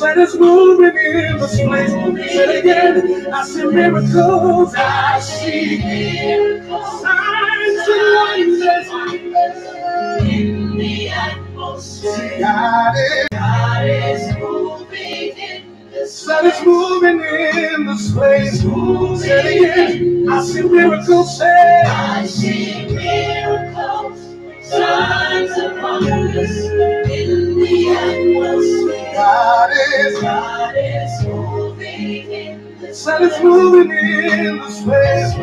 Said it's moving in this place. Say it again. I see miracles. I see miracles. Signs and wonders in the atmosphere. God is, God is moving in this Said it's moving in this place. Again. I see miracles. Say I see miracles. Signs and wonders in the atmosphere. God is, God is moving in this it's moving in this place.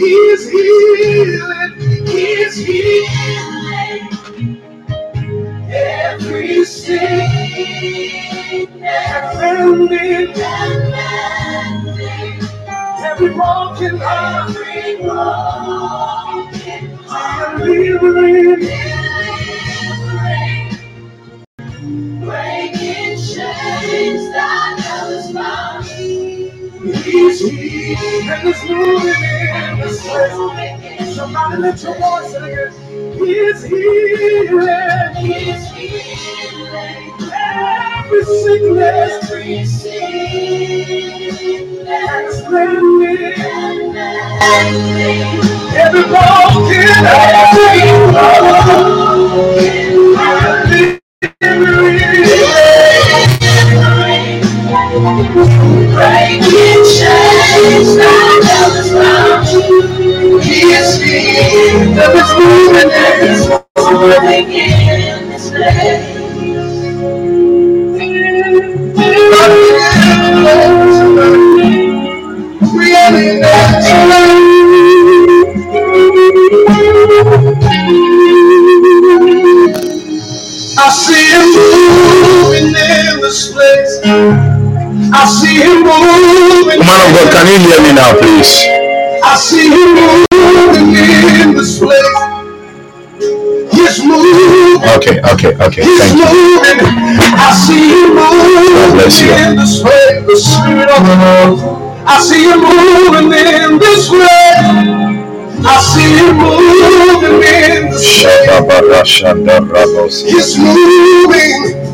He's healing. He's healing. Every sickness and mending. Every broken heart. Every broken heart. Delivering. And it's moving in this place. Somebody lift your voice and again. He's healing. He's healing. Every sickness. Every sickness. Every broken. Breaking chains that I see him moving in this place. I see him moving. Man of God, can you hear me now, please? I see him moving in this place. He's moving. Okay, okay, okay. He's Thank you. I see him moving bless you. in this place. The Spirit of the Lord. I see him moving in this place. I see him moving in this place. He's moving.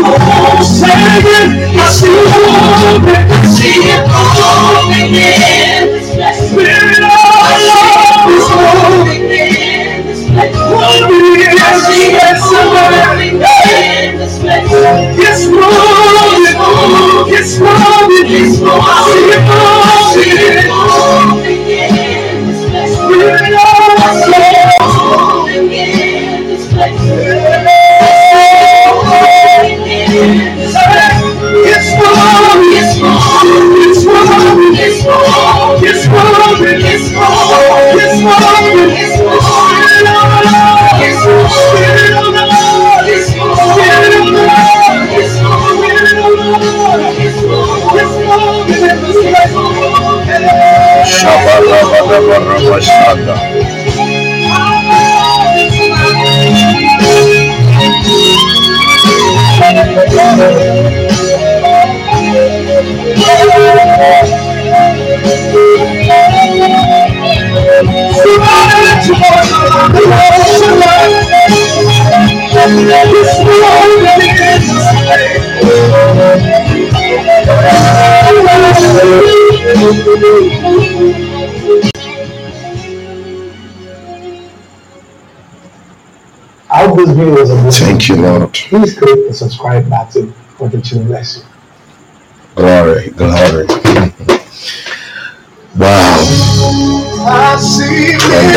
possible, Savior, I see you I see you open in. Yes, Lord, yes, Lord, yes, Lord, Shabbat, Shabbat, Shabbat, Shabbat, this video was a blessing. Thank you, Lord. Please click the subscribe button for the channel bless you. Glory, glory.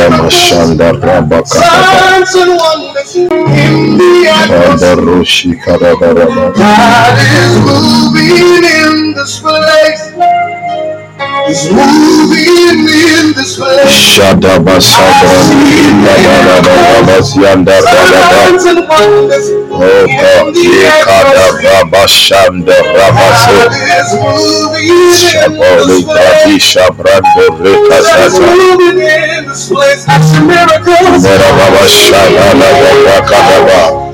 Mashanda Rabaka Roshi Karabara. God is moving in this place is moving in this place. Shada Basada, Nabada Babas Yanda Babada. Oh God, Yekada Rabashanda Rabaso. Shaboli Tadisha Brando Rekasasa. Mera Baba Shada Nabada Kadaba.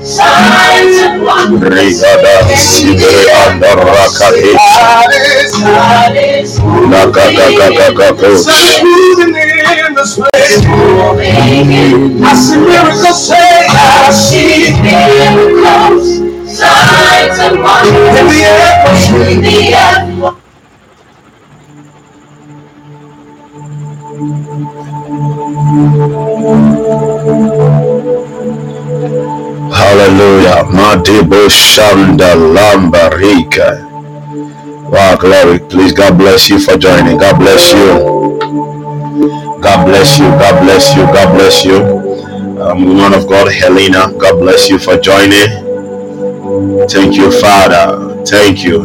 Moving in this place. moving. I see miracles. Say, I see Miracles, signs and wonders. In the atmosphere. Madibo Shanda Lambarika Wow glory please God bless you for joining God bless you God bless you God bless you God bless you um, woman of God Helena God bless you for joining Thank you, Father. Thank you.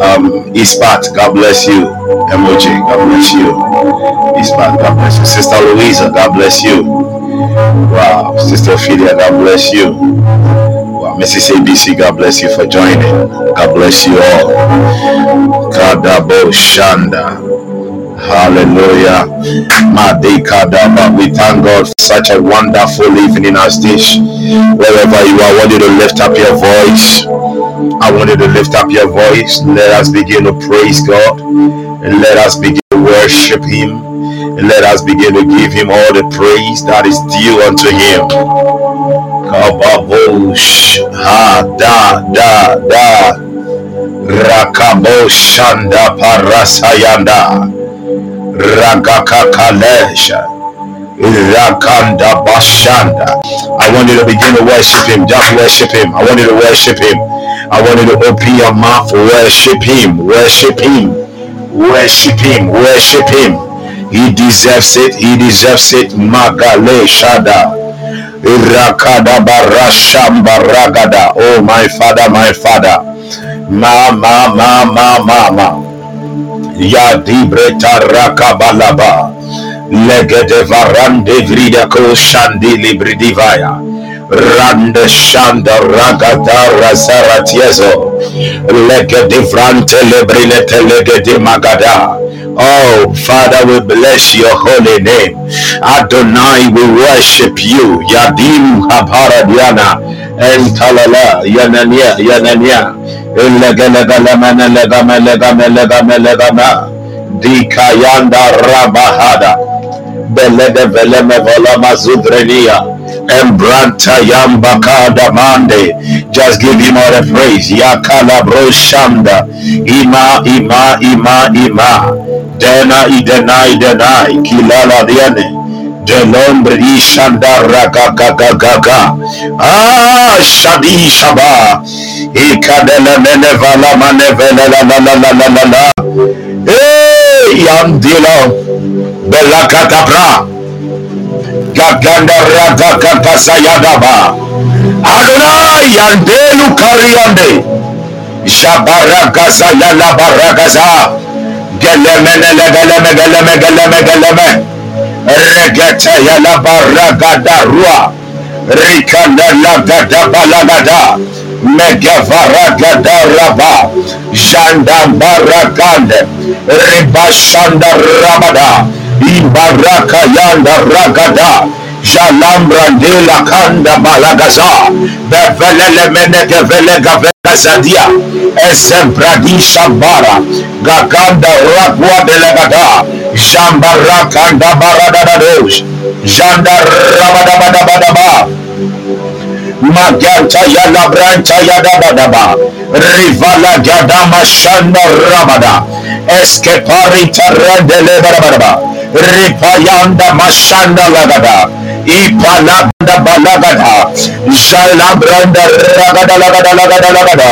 Um, Ispat, God bless you. Emoji, God bless you. Ispat, God bless you. Sister Louisa, God bless you. Wow. Sister Ophelia, God bless you. Mrs. ABC, God bless you for joining. God bless you all. Kadabo Shanda. Hallelujah. We thank God for such a wonderful evening as this. Wherever you are, I want you to lift up your voice. I want you to lift up your voice. Let us begin to praise God. And let us begin to worship Him. Let us begin to give Him all the praise that is due unto Him. Ha da da da. Rakabo shanda parasayanda. Ragakakalesha. Rakanda Bashanda. I want you to begin to worship him. Just worship him. I want you to worship him. I want you to open your mouth. Worship him. Worship him. Worship him. Worship him. He deserves it. He deserves it. Magale Shada. Rakada Barashamba Ragada. Oh my father, my father. Ma ma ma ma ma ma. Ya dibreta rakabalaba. Legede varande vrida ko shandi libridivaya. Rande shanda ragada razaratiazo. Legede vrante lebrinete legede magada. Oh, Father, we bless your holy name. Adonai, we worship you. Yadim Habaradiana. And Talala, Yanania, Yanania. Ilegelegalemene legame legame legame legama. Dikayanda Rabahada. Belede veleme volama zudrenia. Embranta yambakada mande. Just give him all the praise. Yakala bro shanda. Ima ima ima ima. Dena y dena y dena y kilala diane. Del shanda, y shandara kakakakaka. Ah, shadi shaba. Y cadena menevala manevela la la la la la la la. Hey, yandilo. Bella catapra. Gaganda da, raga kakasayadaba. Adonai yandelu kariande. Shabarakaza yala barakaza. gelemenele geleme geleme geleme geleme regete yala barra gada rua. Rikalela gada balagada megevara gada raba. Janda barakande ribashanda rabada ibaraka yanda ragada. Jalambra de la Kanda Balagaza, Bevelele Meneke Velega Vegazadia, Ezebradisha Bara, Gaganda Rakwa de Legada, Jambara Kanda Baradadados, Janda Rabadabadabadaba, Magyanta Yalabranta Yadabadaba, Rivala Gadama Shanda Rabada, Eskeparita Rendele Barabadaba, Ripayanda Mashanda Lagada, ipalanda balagada ishalabranda ragada lagada lagada lagada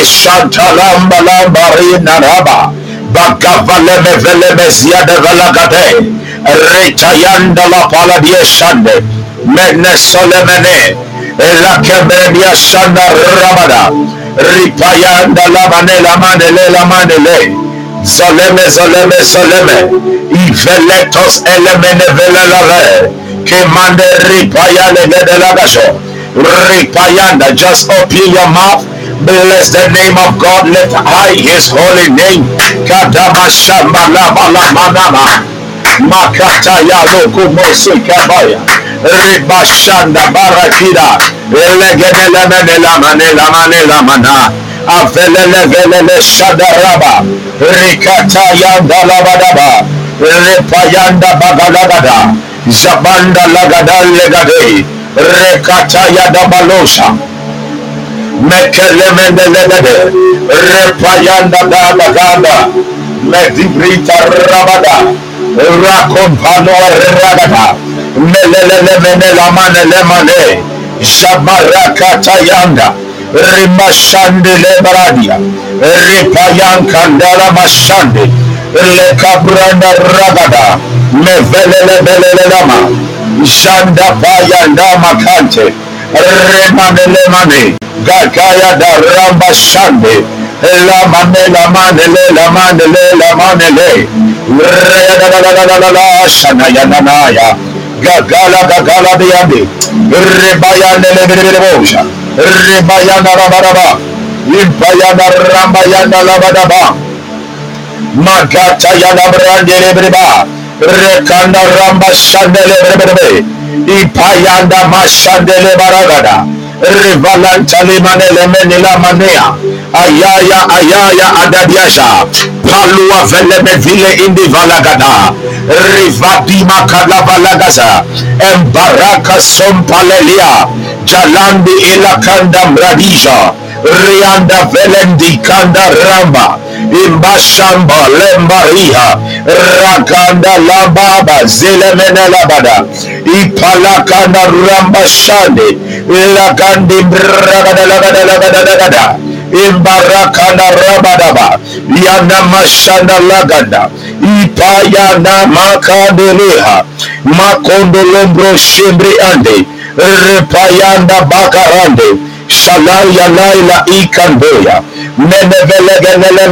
ishantalamba lamba rina raba bakavaleme veleme ziyade velagade retayanda la pala paladiye şande menne solemene elakebediye şanda rabada ripayanda lamane lamane le lamane le zoleme zoleme zoleme iveletos elemene velelare Kemande ripaya legede lagasho. Ripayanda. Just open your mouth Bless the name of God. Let high his holy name. Kadama shamba la bala manama. Makata ya loko mosi kabaya. Ribashanda barakida. Elegene lemene lamane lamane lamana. Avelele velele shadaraba. Rikata yanda labadaba. Repayanda bagalagada. Zabanda lagadal legadei. Rekataya dabalosa. Mekelemende legade. Repayanda dada gada. Medibrita rabada. Rakompano ragada. Melelelemene lamane lemane. Zabarakatayanda. Zabarakatayanda. rimashande lebaradia ripayankandala mashande lekabranda ragada mevelelebelelelama janda payanda makante remanelemane gakaya da ramba şande elamanelamanelelamanelela reyadadadadadadada şanayananaya gagala gagala diyandi rebayanelebelebeleboja rebayanababaraba impayana rambayana labadaba magata yanabrandelebreba Rekanda ramba shandele brebe. Ipayanda mashandele baragada. Rivalantali manele menila manea. Ayaya ayaya adadiasha. Palua veleme vile indi valagada. Rivadima kalavalagaza. Embaraka sompalelia. Jalandi ilakanda mradija. Rianda velendi kanda ramba. Imbashamba lembariha. Rakanda lambaba zilemene labada. Ipalakanda ramba shande. Ilakandi bragada lagada lagada lagada. Imbarakanda rabadaba. Yana mashanda laganda. Ipayana makandeleha. Makondolombro shimbre ande. Repayanda bakarande. Shalaya laila ikandoya. Menevelegenele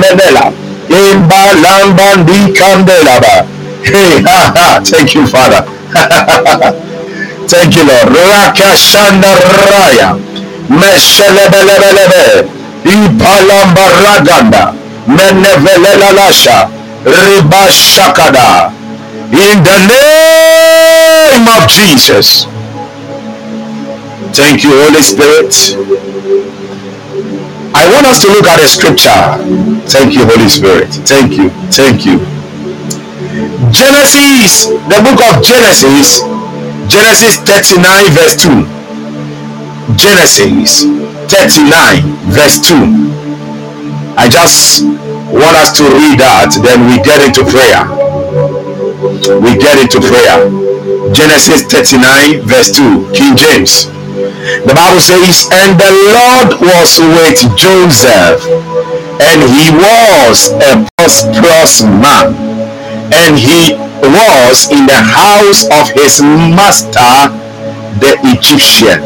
menela. Imba lamba di kandelaba. Hey, ha ha. Thank you, Father. Thank you, Lord. Rakashanda raya. Meshelebelebelebe. Ipalamba raganda. Menevelela lasha. Riba shakada. In the name of Jesus. Thank you, Holy Spirit. I want us to look at a scripture. Thank you, Holy Spirit. Thank you. Thank you. Genesis, the book of Genesis, Genesis 39, verse 2. Genesis 39, verse 2. I just want us to read that, then we get into prayer. We get into prayer. Genesis 39, verse 2, King James. The Bible says, And the Lord was with Joseph, and he was a prosperous man, and he was in the house of his master, the Egyptian.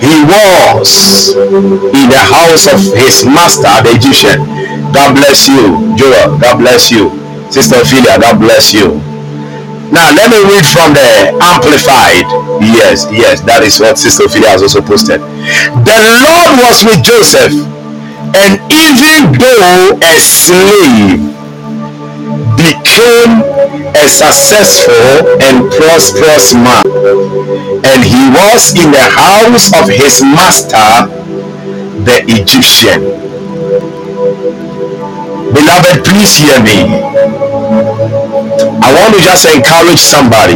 He was in the house of his master, the Egyptian. God bless you, Joel. God bless you. Sister Ophelia, God bless you. Now let me read from the amplified. Yes, yes, that is what Sister Ophelia has also posted. The Lord was with Joseph, and even though a slave, became a successful and prosperous man, and he was in the house of his master, the Egyptian. Beloved, please hear me. I want to just encourage somebody.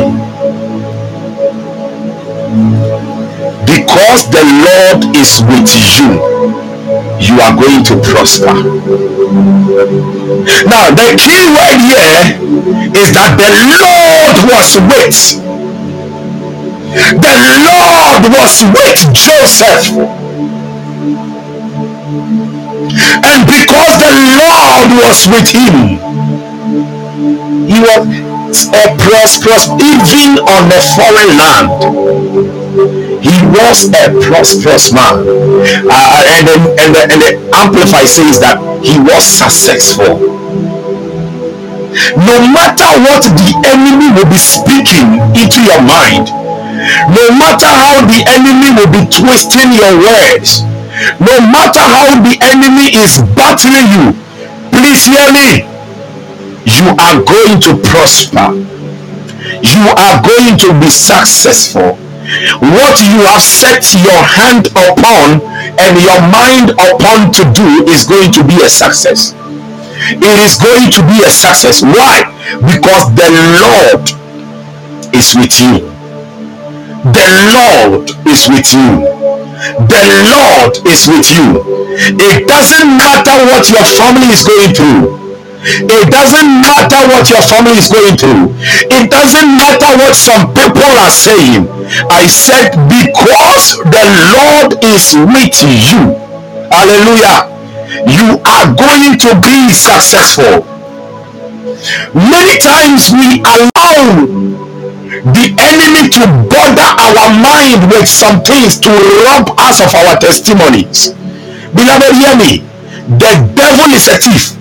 Because the Lord is with you, you are going to prosper. Now, the key word here is that the Lord was with. The Lord was with Joseph. And because the Lord was with him, he was a prosperous, even on a foreign land. He was a prosperous man. Uh, and, and, the, and the says that he was successful. No matter what the enemy will be speaking into your mind, No matter how the enemy will be twisting your words, no matter how the enemy is battering you, please hear me. You are going to prosper. You are going to be successful. What you have set your hand upon and your mind upon to do is going to be a success. It is going to be a success. Why? Because the Lord is with you. The Lord is with you. The Lord is with you. It doesn't matter what your family is going through. It doesn't matter what your family is going through. It doesn't matter what some people are saying. I said, because the Lord is with you. Hallelujah. You are going to be successful. Many times we allow the enemy to bother our mind with some things to rob us of our testimonies. Beloved, hear me. The devil is a thief.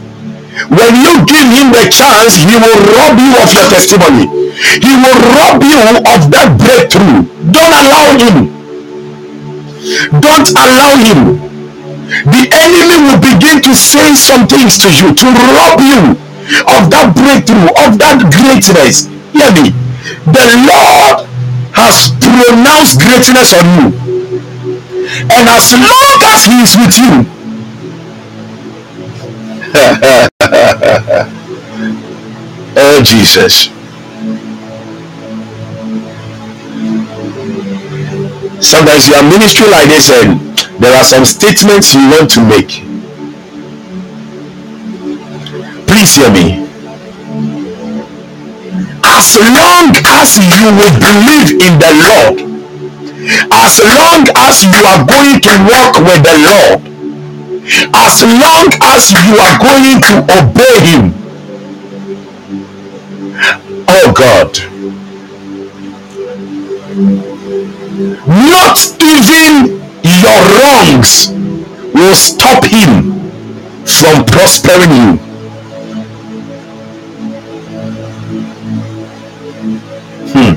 When you give him the chance, he will rob you of your testimony. He will rob you of that breakthrough. Don't allow him. Don't allow him. The enemy will begin to say some things to you to rob you of that breakthrough, of that greatness. Hear me. The Lord has pronounced greatness on you. And as long as he is with you, oh Jesus. Sometimes you are ministry like this and there are some statements you want to make. Please hear me. As long as you will believe in the Lord, as long as you are going to walk with the Lord, as long as you are going to obey him. Oh god. Not even your wrongs will stop him from prospering you. Hmm.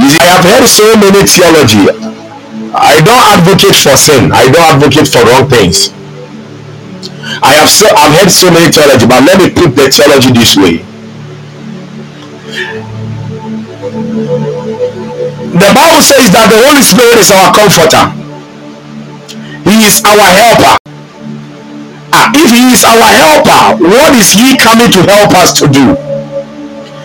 you see, i have heard so many theology I don't advocate for sin. I don't advocate for wrong things. I have so I've heard so many theology, but let me put the theology this way. The Bible says that the Holy Spirit is our comforter. He is our helper. Ah, if he is our helper, what is he coming to help us to do?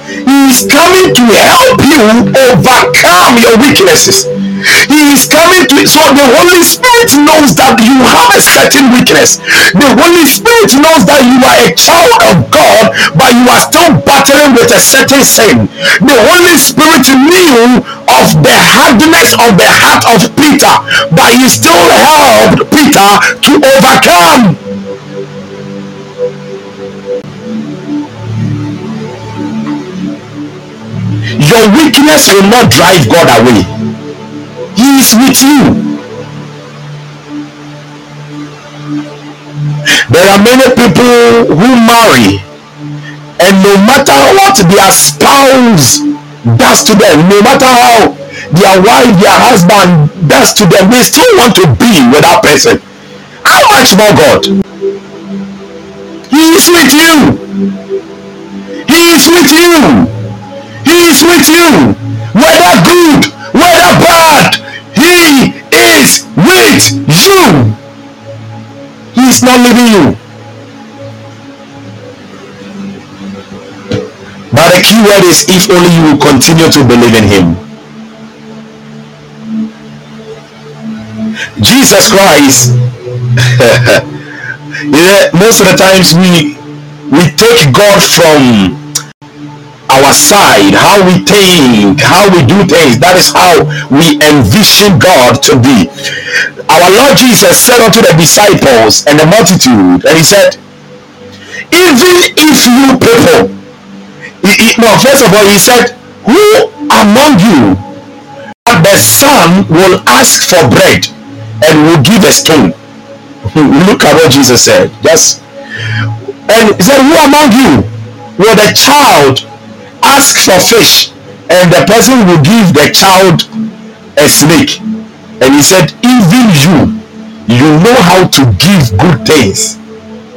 He is coming to help you overcome your weaknesses. He is coming to so the Holy Spirit knows that you have a certain weakness. The Holy Spirit knows that you are a child of God, but you are still battling with a certain sin. The Holy Spirit knew of the hardness of the heart of Peter, but he still helped Peter to overcome. Your weakness will not drive God away. He is with you. There are many people who marry, and no matter what their spouse does to them, no matter how their wife, their husband does to them, they still want to be with that person. How much more God? He is with you. He is with you. He is with you. Whether good, is not leaving you. But the key word is if only you will continue to believe in Him. Jesus Christ. yeah, most of the times we we take God from our side, how we think, how we do things. That is how we envision God to be. Our Lord Jesus said unto the disciples and the multitude, and he said, even if you people, he, he, no, first of all, he said, who among you the son will ask for bread and will give a stone? Look at what Jesus said. Just and he said, Who among you will the child ask for fish and the person will give the child a snake. And he said even you you know how to give good things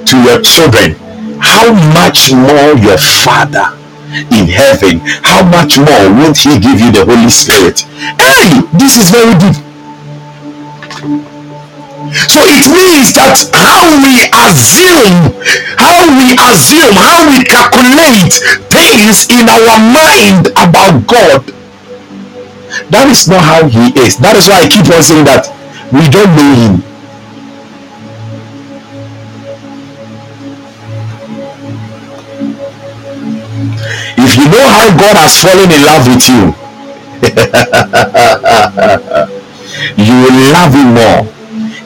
to your children. How much more your father in heaven? How much more won't he give you the holy spirit? Hey this is very deep so it means that how we assume, how we assume, how we calculate things in our mind about God, that is not how He is. That is why I keep on saying that we don't know Him. If you know how God has fallen in love with you, you will love Him more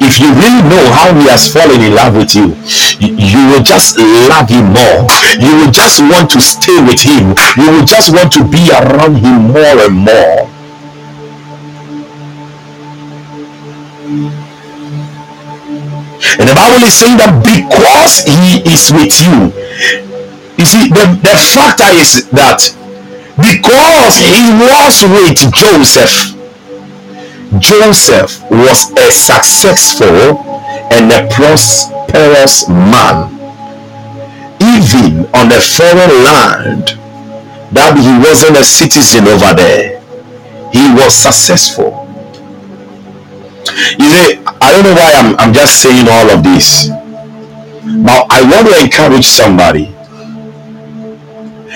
if you really know how he has fallen in love with you, you will just love him more. You will just want to stay with him. You will just want to be around him more and more. And the Bible is saying that because he is with you, you see, the, the factor is that because he was with Joseph, Joseph was a successful and a prosperous man, even on a foreign land that he wasn't a citizen over there. He was successful. You see, I don't know why I'm, I'm just saying all of this, but I want to encourage somebody.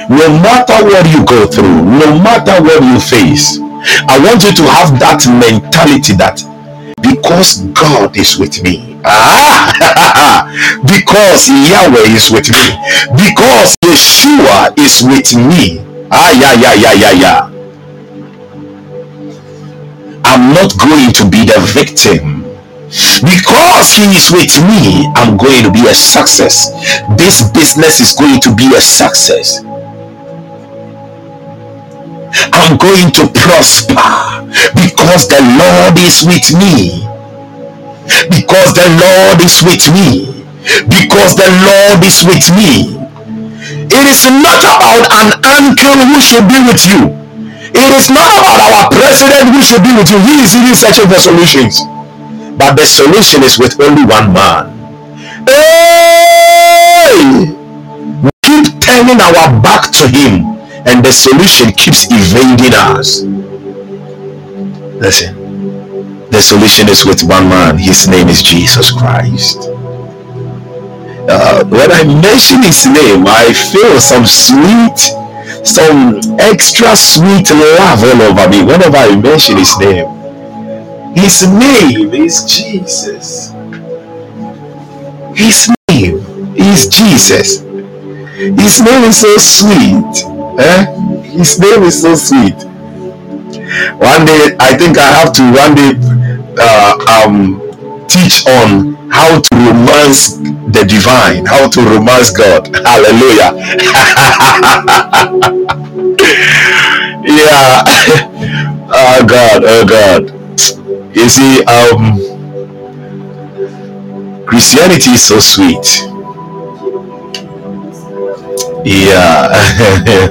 No matter what you go through, no matter what you face, I want you to have that mentality that because God is with me, ah, because Yahweh is with me, because Yeshua is with me, ah, yeah, yeah, yeah, yeah, yeah. I'm not going to be the victim. Because he is with me, I'm going to be a success. This business is going to be a success. I'm going to prosper because the Lord is with me. Because the Lord is with me. Because the Lord is with me. It is not about an uncle who should be with you. It is not about our president who should be with you. He is even searching for solutions. But the solution is with only one man. Hey! We keep turning our back to him and the solution keeps evading us. Listen, the solution is with one man. His name is Jesus Christ. Uh, when I mention his name, I feel some sweet, some extra sweet love all over me whenever I mention his name. His name is Jesus. His name is Jesus. His name is so sweet. Eh? His name is so sweet. One day, I think I have to one day uh, um, teach on how to romance the divine, how to romance God. Hallelujah. yeah. oh God, oh God. You see, um, Christianity is so sweet yeah.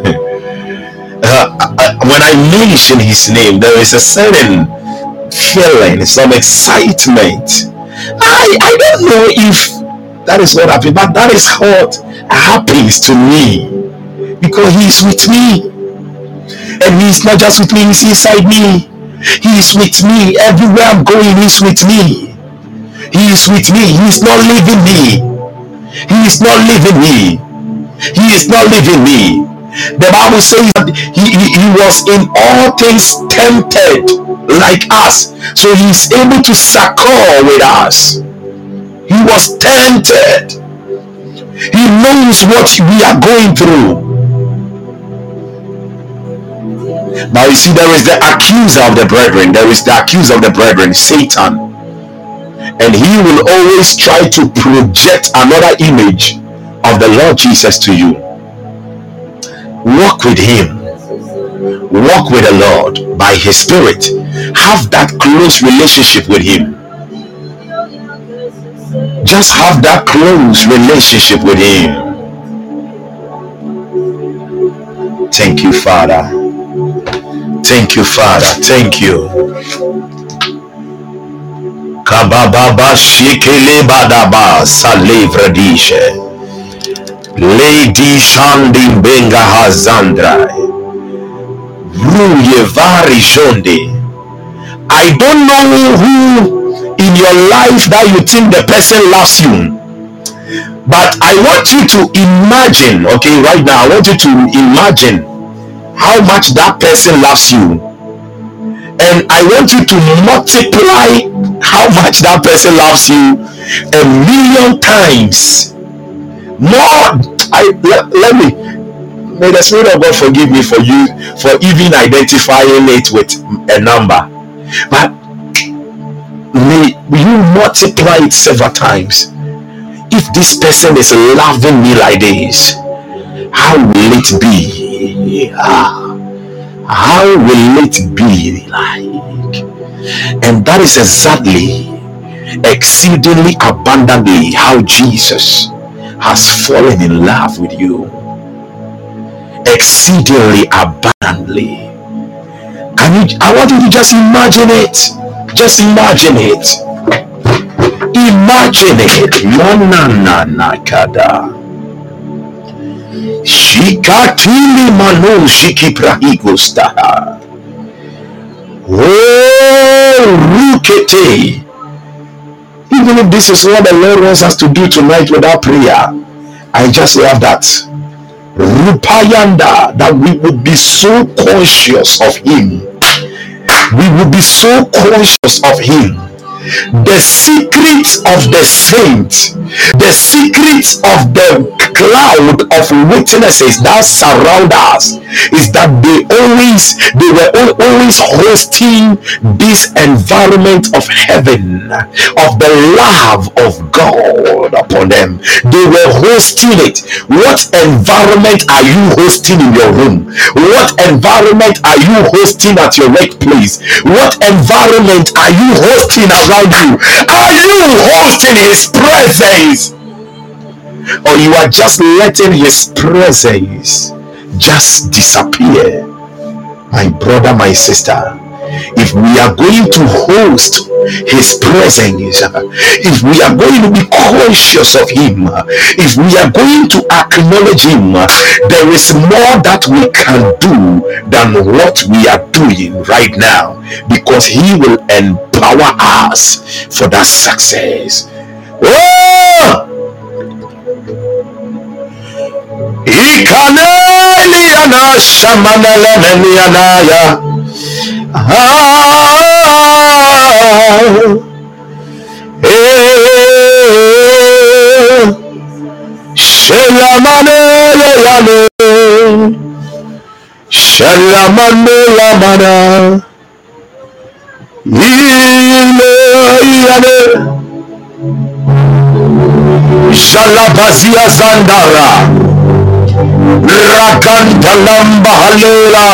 uh, uh, when I mention his name, there is a certain feeling, some excitement. I I don't know if that is what happens, but that is what happens to me because he is with me, and he is not just with me; he's inside me. He is with me everywhere I'm going. He's with me. He is with me. He is not leaving me. He is not leaving me. He is not leaving me. The Bible says that he, he, he was in all things tempted like us. So he is able to succor with us. He was tempted. He knows what we are going through. Now you see, there is the accuser of the brethren. There is the accuser of the brethren, Satan. And he will always try to project another image of the Lord Jesus to you. Walk with Him. Walk with the Lord by His Spirit. Have that close relationship with Him. Just have that close relationship with Him. Thank you, Father. Thank you, Father. Thank you. Kabababa shikele badaba salivra Lady Shandi Benga Hazandra. Ruye Vari. I don't know who in your life that you think the person loves you. But I want you to imagine, okay, right now, I want you to imagine how much that person loves you. And I want you to multiply how much that person loves you a million times more. I let, let me may the spirit of God forgive me for you for even identifying it with a number, but may you multiply it several times. If this person is loving me like this, how will it be? How will it be like? And that is exactly, exceedingly abundantly, how Jesus has fallen in love with you. Exceedingly abundantly. Can you? I want you to just imagine it. Just imagine it. Imagine it. Manana nakada. Shikatili manu shikiprahigusta. Oh, rukete. Even if this is what the Lord wants us to do tonight without prayer, I just love that. Rupayanda, that we would be so conscious of Him. We would be so conscious of Him the secret of the saints, the secret of the cloud of witnesses that surround us is that they always they were always hosting this environment of heaven of the love of God upon them. They were hosting it. What environment are you hosting in your room? What environment are you hosting at your workplace? What environment are you hosting around around you? Are you hosting His presence? Or you are just letting His presence just disappear? My brother, my sister, if we are going to host his presence if we are going to be conscious of him if we are going to acknowledge him there is more that we can do than what we are doing right now because he will empower us for that success oh! Ah, eh, şelamane yane, şelamane yamana, ile yane, şalapasiya sandara, rakantalampahalela,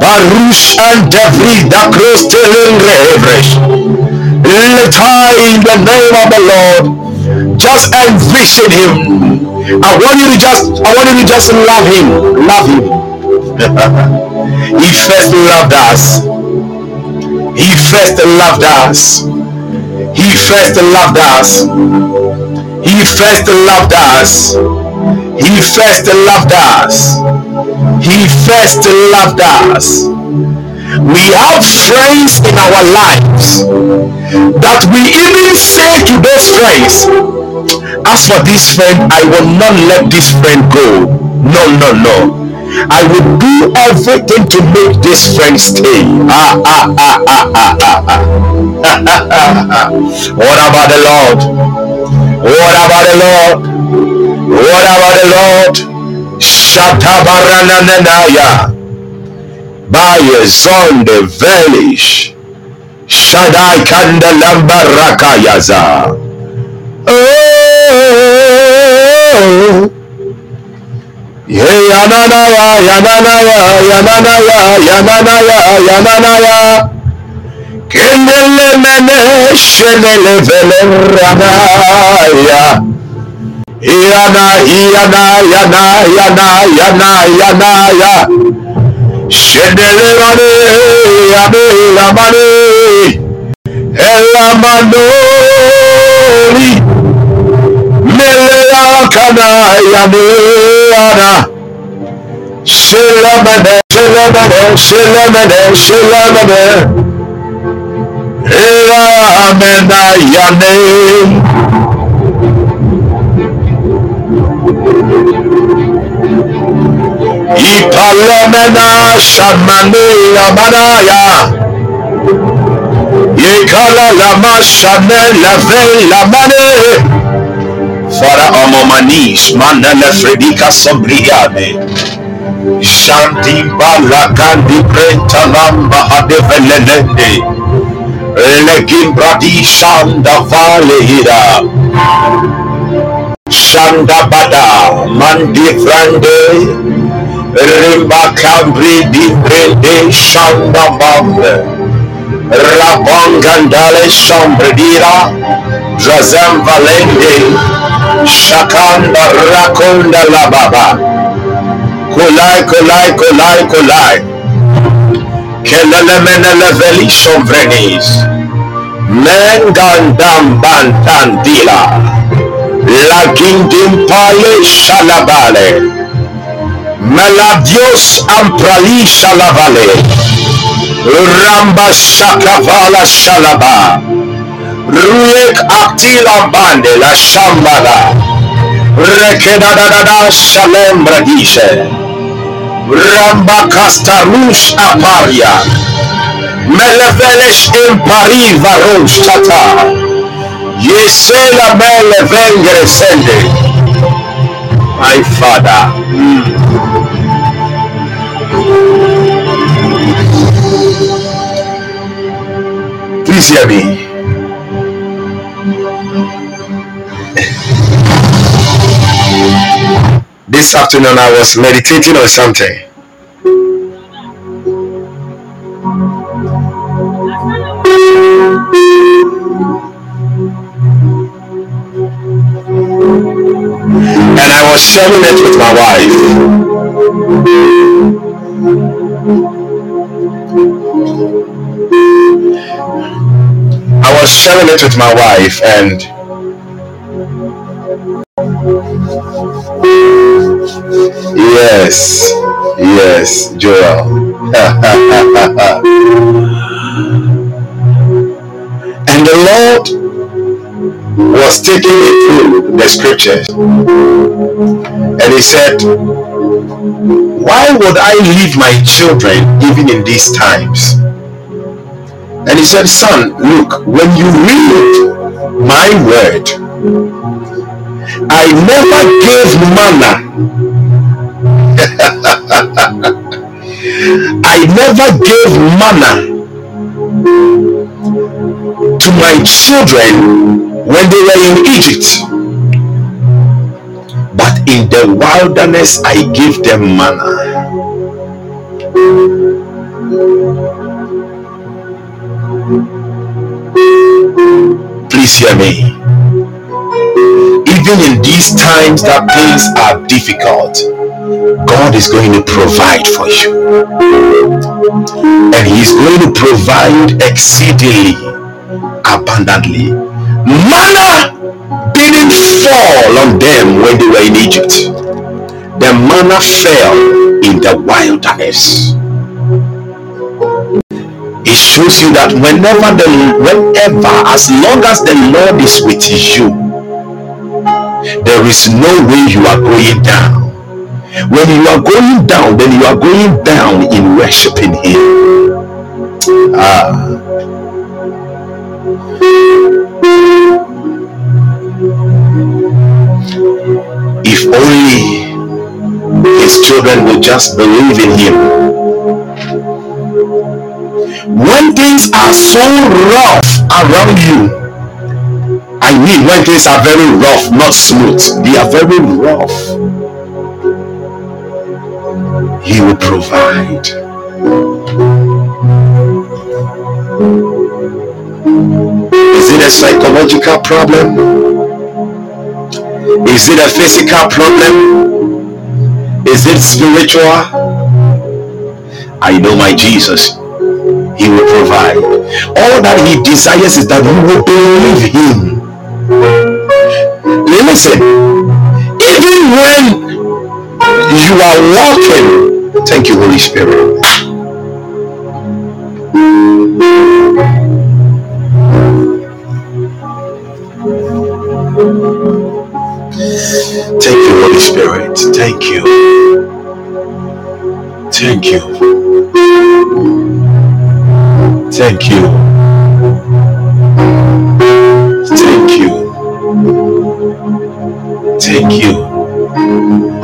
Barush and Devri Dakros Telengrehevesh Letai in the name of the Lord just envision him I want you to just I want you to just love him love him he first loved us he first loved us he first loved us. He first loved us. He first loved us. He first loved us. We have friends in our lives that we even say to those friends, as for this friend, I will not let this friend go. No, no, no. I will do everything to make this friend stay. Ah, ah, ah, ah, ah, ah, ah. what about the Lord? What about the Lord? What about the Lord? Shatabarananaya. Baye zonde velish. Shaddai kandalamba rakayaza. Oh. Yananaya, Yananaya, Yananaya, Yananaya, Yananaya. Kendele mene shenele vele ranaya. Yana yana yana yana yana yana ya. Şedele vani yani lamani. Elamanoli. Melea kana yani yana. Şelemene şelemene şelemene şelemene. Ela amena. Ipalemena Shamane Yamanaya Yekala Lama Shane Lave Lamane Fara Omomanis Manele Fredika Sombriane Shanti Balakandi Brenta Lamba Adevelende Legimbradi Shanda Vale Hira Shandabada Mandifrande Rimbakambri Dibrende Shandabambe Rabangandale Sambredira Zazam Valende Shakanda Rakonda Lababa. Kulai Kulai Kulai Kulai Kelelemenele Veli Sombrenis. Mengandam Bantandila Lagindim Pale Shalabale. Meladios Amprali Shalavale. Ramba Shakavala Shalaba. Ruek Aktila Bande La Shambala Rekedadada Shalem Radishe. Ramba Kastarush Aparia. Melevelesh Impari Varosh Tata Yesela Mele Vengre Sende My Father mm. Please hear me. This afternoon I was meditating on something. Was sharing it with my wife. I was sharing it with my wife and yes, yes, Joel. and the Lord was taking me through the scriptures. And he said, Why would I leave my children even in these times? And he said, Son, look, when you read my word, I never gave manna. I never gave manna to my children when they were in Egypt. But in the wilderness, I gave them manna. Please hear me. Even in these times that things are difficult, God is going to provide for you. And He is going to provide exceedingly abundantly. Manna didn't fall on them when they were in Egypt. The manna fell in the wilderness. It shows you that whenever the whenever, as long as the Lord is with you, there is no way you are going down. When you are going down, then you are going down in worshiping Him. Ah. If only His children will just believe in Him. When things are so rough around you, I mean when things are very rough, not smooth, they are very rough. He will provide. Is it a psychological problem? Is it a physical problem? Is it spiritual? I know my Jesus. He will provide. All that He desires is that you will believe Him. Listen, even when you are walking, thank you, Holy Spirit. Thank you, Holy Spirit. Thank you. Thank you. Thank you. Thank you. Thank you.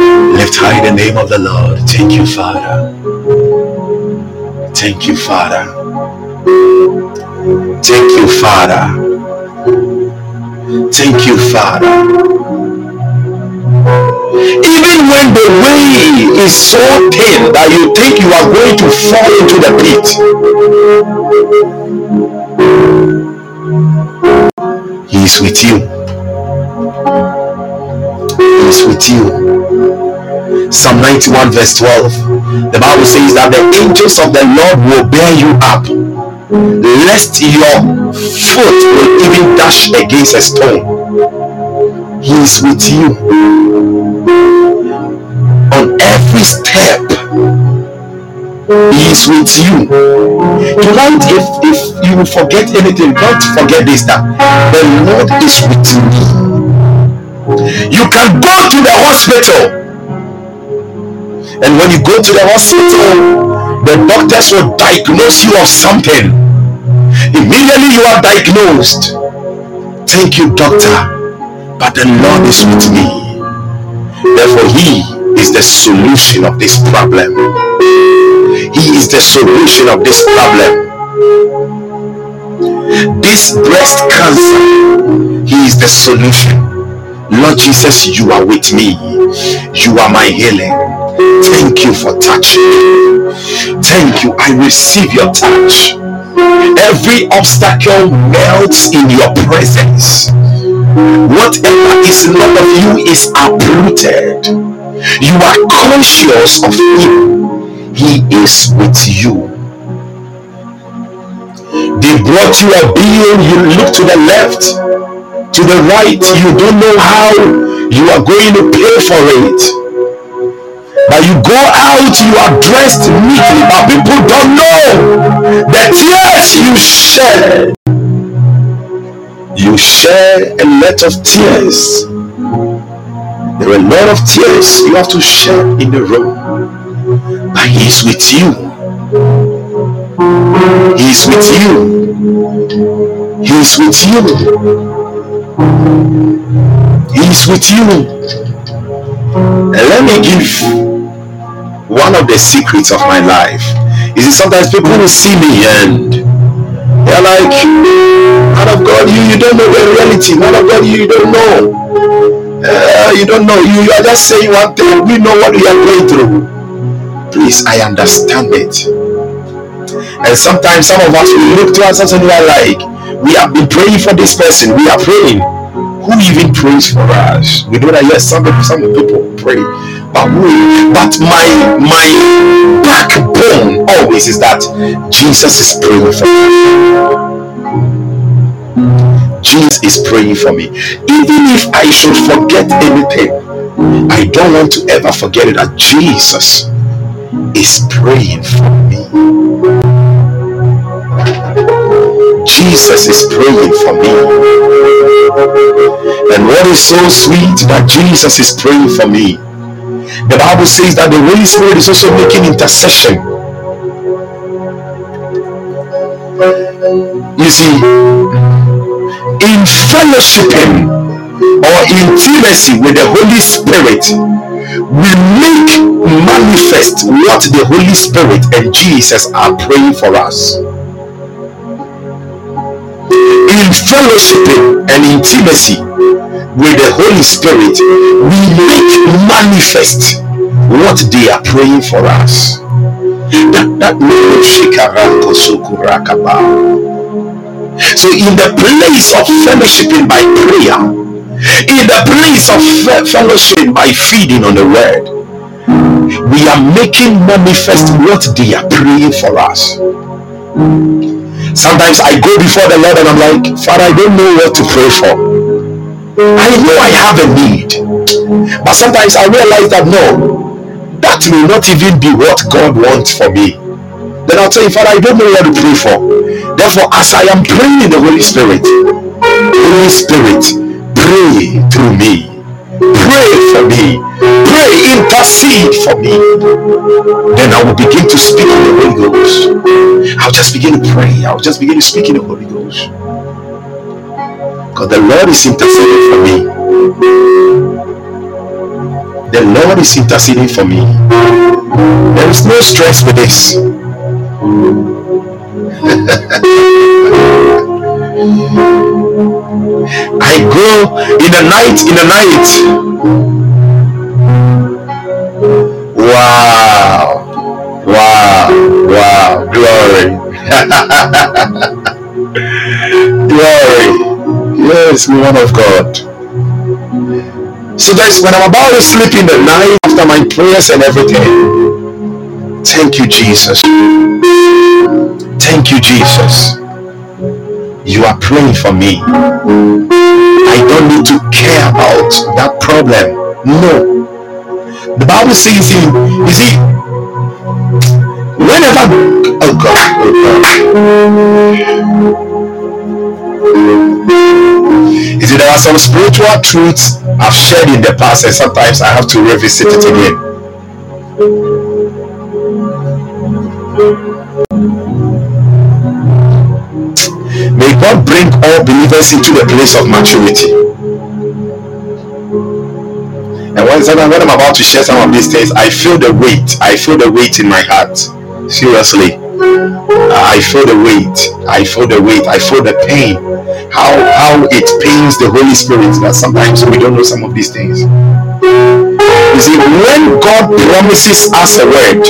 Lift high the name of the Lord. Thank you, Father. Thank you, Father. Thank you, Father. Thank you, Father. Even when the way is so thin that you think you are going to fall into the pit, He is with you. He is with you. Psalm 91, verse 12. The Bible says that the angels of the Lord will bear you up, lest your foot will even dash against a stone. He is with you on every step. He is with you. Tonight, if, if you forget anything, don't forget this that the Lord is with me. You can go to the hospital, and when you go to the hospital, the doctors will diagnose you of something. Immediately, you are diagnosed. Thank you, doctor but the Lord is with me. Therefore, He is the solution of this problem. He is the solution of this problem. This breast cancer, He is the solution. Lord Jesus, you are with me. You are my healing. Thank you for touching. Thank you. I receive your touch. Every obstacle melts in your presence Whatever is not of you is uprooted. You are conscious of Him. He is with you. They brought you a bill, you look to the left, to the right, you don't know how you are going to pay for it. But you go out, you are dressed neatly, but people don't know the tears you shed you share a lot of tears. There are a lot of tears you have to share in the room. But He is with you. He is with you. He is with you. He is with you. And let me give one of the secrets of my life. Is it sometimes people will see me and they're like, Man of God, you, you don't know the reality. Man of God, you, don't know. Uh, you don't know. You, you are just saying one thing. We know what we are going through. Please, I understand it. And sometimes some of us we look to us and we are like, we have been praying for this person. We are praying. Who even prays for us? We know that yes, some some people pray, but but my my backbone always is that Jesus is praying for me Jesus is praying for me. Even if I should forget anything, I don't want to ever forget it that Jesus is praying for me. Jesus is praying for me. And what is so sweet that Jesus is praying for me? The Bible says that the Holy Spirit is also making intercession. You see, in fellowshipping or intimacy with the Holy Spirit, we make manifest what the Holy Spirit and Jesus are praying for us. In fellowship and intimacy with the Holy Spirit, we make manifest what they are praying for us. So, in the place of fellowshipping by prayer, in the place of fellowship by feeding on the word, we are making manifest what they are praying for us. Sometimes I go before the Lord and I'm like, Father, I don't know what to pray for. I know I have a need, but sometimes I realize that no, that may not even be what God wants for me. Then I'll tell you, Father, I don't know what to pray for. Therefore, as I am praying in the Holy Spirit, Holy Spirit, pray through me. Pray for me. Pray, intercede for me. Then I will begin to speak in the Holy Ghost. I'll just begin to pray. I'll just begin to speak in the Holy Ghost. Because the Lord is interceding for me. The Lord is interceding for me. There is no stress with this. I go in the night, in the night. Wow. Wow. Wow. Glory. Glory. Yes, one of God. So guys, when I'm about to sleep in the night after my prayers and everything, thank you, Jesus. Thank you, Jesus. You are praying for me. I don't need to care about that problem. No. The Bible says, in, you see, whenever, oh God, oh God. You see, there are some spiritual truths I've shared in the past, and sometimes I have to revisit it again. May God bring all believers into the place of maturity. And when, when I'm about to share some of these things, I feel the weight. I feel the weight in my heart. Seriously. I feel the weight. I feel the weight. I feel the pain. How how it pains the Holy Spirit that sometimes we don't know some of these things. You see, when God promises us a word,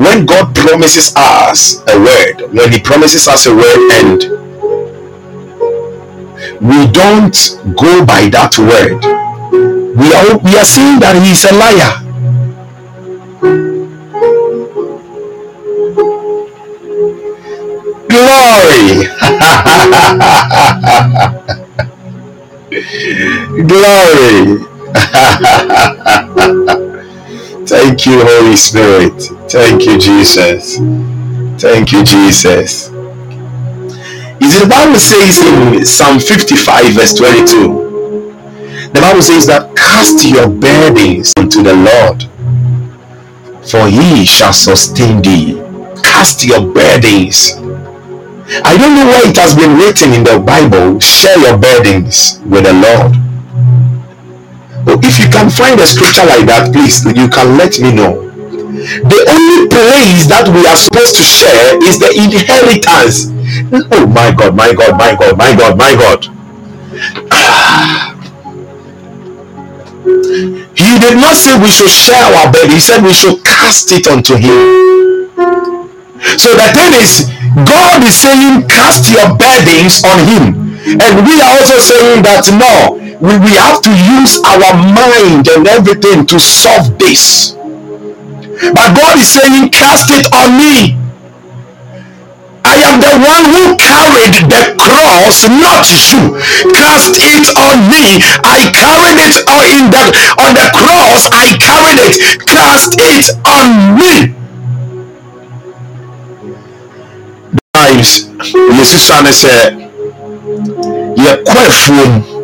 when God promises us a word, when He promises us a word and we don't go by that word, we are we are that He is a liar. Glory. Glory. Thank you, Holy Spirit. Thank you, Jesus. Thank you, Jesus. Is the Bible says in Psalm 55, verse 22? The Bible says that cast your burdens unto the Lord, for he shall sustain thee. Cast your burdens. I don't know why it has been written in the Bible, share your burdens with the Lord. If you can find a scripture like that, please, you can let me know. The only place that we are supposed to share is the inheritance. Oh my God, my God, my God, my God, my God. He did not say we should share our bed, he said we should cast it unto him. So the thing is, God is saying, cast your burdens on him. And we are also saying that no, we, we have to use our mind and everything to solve this. But God is saying, cast it on me. I am the one who carried the cross, not you. Cast it on me. I carried it on in the on the cross. I carried it. Cast it on me. Times, Jesus son said, "Yɛkɔ afuom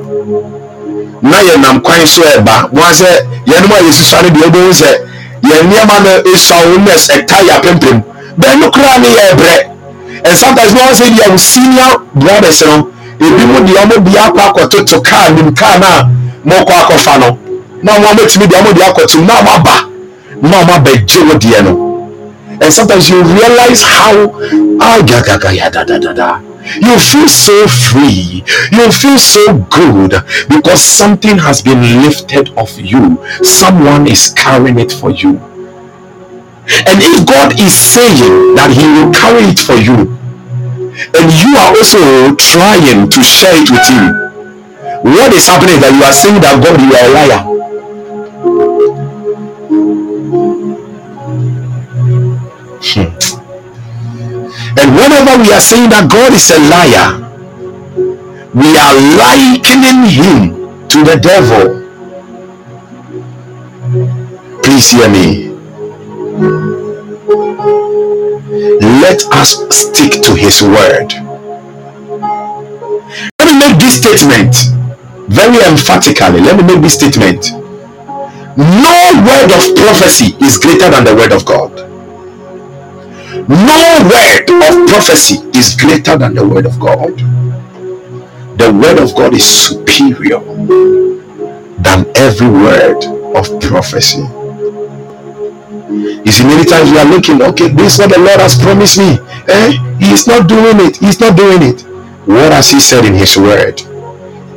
na yɛnam kwan so ɛba. Wɔn sɛ yɛnum a yɛsi sɔre deɛ ɛbɛn sɛ yɛn nneɛma no esɔn na ɛta yɛ apempem. Bɛn no koraa ne yɛ brɛ and sometimes no one say their senior brothers no ebi mu deɛ ɔmo de akɔ akɔtoto kaa nim kaa na mo kɔ akɔfa no. Na ɔmo ametumi deɛ ɔmo de akɔto na ɔmo aba. Na ɔmo abɛgye wo deɛ no. And sometimes you realize how ah gagaga ya da da da da. you feel so free. You feel so good because something has been lifted off you. Someone is carrying it for you. And if god is saying that he will carry it for you and you are also trying to share it with him what is happening is that you are saying that god you are a liar. Hmm whenever we are saying that God is a liar, we are likening him to the devil. Please hear me. Let us stick to his word. Let me make this statement very emphatically. Let me make this statement. No word of prophecy is greater than the word of God. No word of prophecy is greater than the word of God. The word of God is superior than every word of prophecy. You see, many times we are looking, okay, this is what the Lord has promised me. Eh? He is not doing it. He's not doing it. What has He said in His word?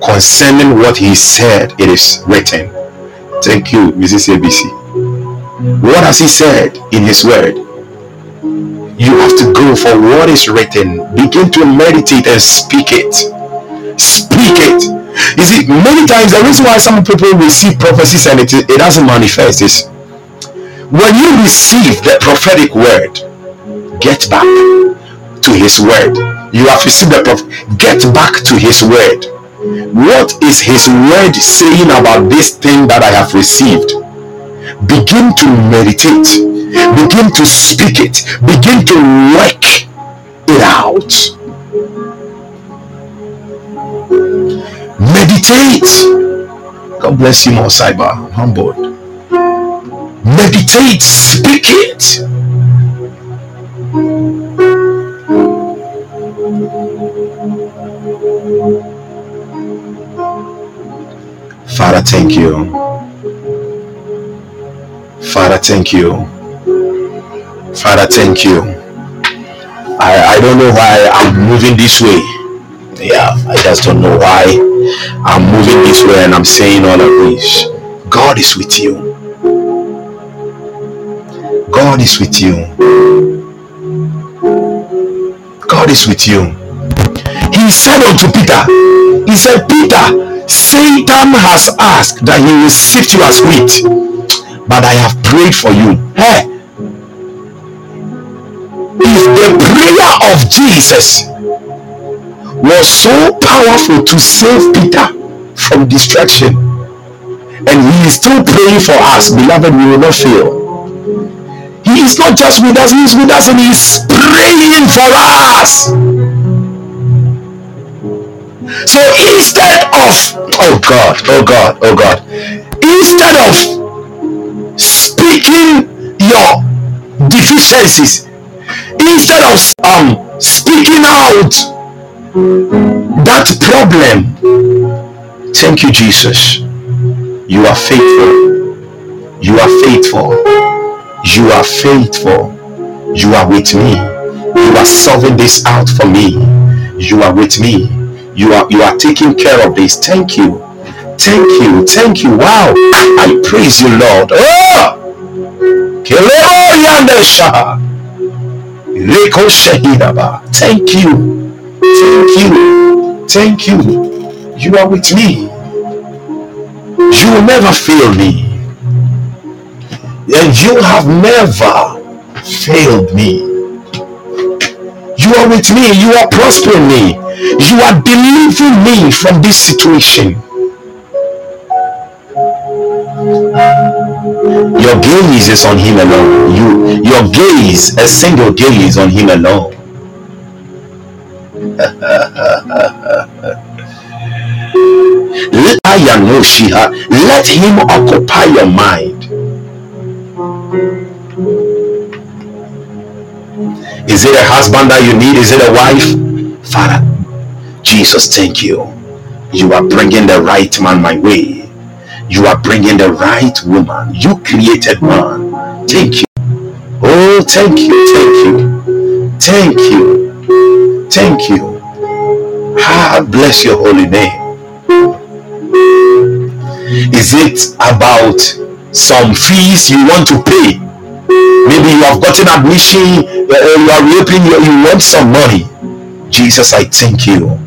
Concerning what He said, it is written. Thank you, Mrs. ABC. What has He said in His word? You have to go for what is written. Begin to meditate and speak it. Speak it. You see, many times the reason why some people receive prophecies and it, it doesn't manifest is when you receive the prophetic word, get back to his word. You have received the prophet, get back to his word. What is his word saying about this thing that I have received? Begin to meditate, begin to speak it, begin to work it out. Meditate. God bless you more, Cyber. I'm humbled. Meditate, speak it. Father, thank you. Father, thank you. Father, thank you. I, I don't know why I'm moving this way. Yeah, I just don't know why I'm moving this way and I'm saying all of this. God is with you. God is with you. God is with you. He said unto Peter, He said, Peter, Satan has asked that he will sift you as wheat, but I have prayed for you. Hey, if the prayer of Jesus was so powerful to save Peter from destruction, and he is still praying for us, beloved, we will not fail. He is not just with us, he is with us and he is praying for us. So instead of, oh God, oh God, oh God, instead of speaking your deficiencies, instead of um speaking out that problem, thank you, Jesus. You are faithful. You are faithful. You are faithful. You are with me. You are solving this out for me. You are with me. You are you are taking care of this. Thank you. Thank you. Thank you. Wow. I praise you, Lord. Oh! Thank you. Thank you. Thank you. You are with me. You will never fail me and you have never failed me. You are with me, you are prospering me, you are delivering me from this situation. Your gaze is on him alone. You your gaze, a single gaze on him alone. Let him occupy your mind. Is it a husband that you need? Is it a wife? Father, Jesus, thank you. You are bringing the right man my way. You are bringing the right woman. You created man. Thank you. Oh, thank you. Thank you. Thank you. Thank you. Ah, bless your holy name. Is it about some fees you want to pay? Maybe you have gotten admission, uh, you are reopening, you want some money. Jesus, I thank you.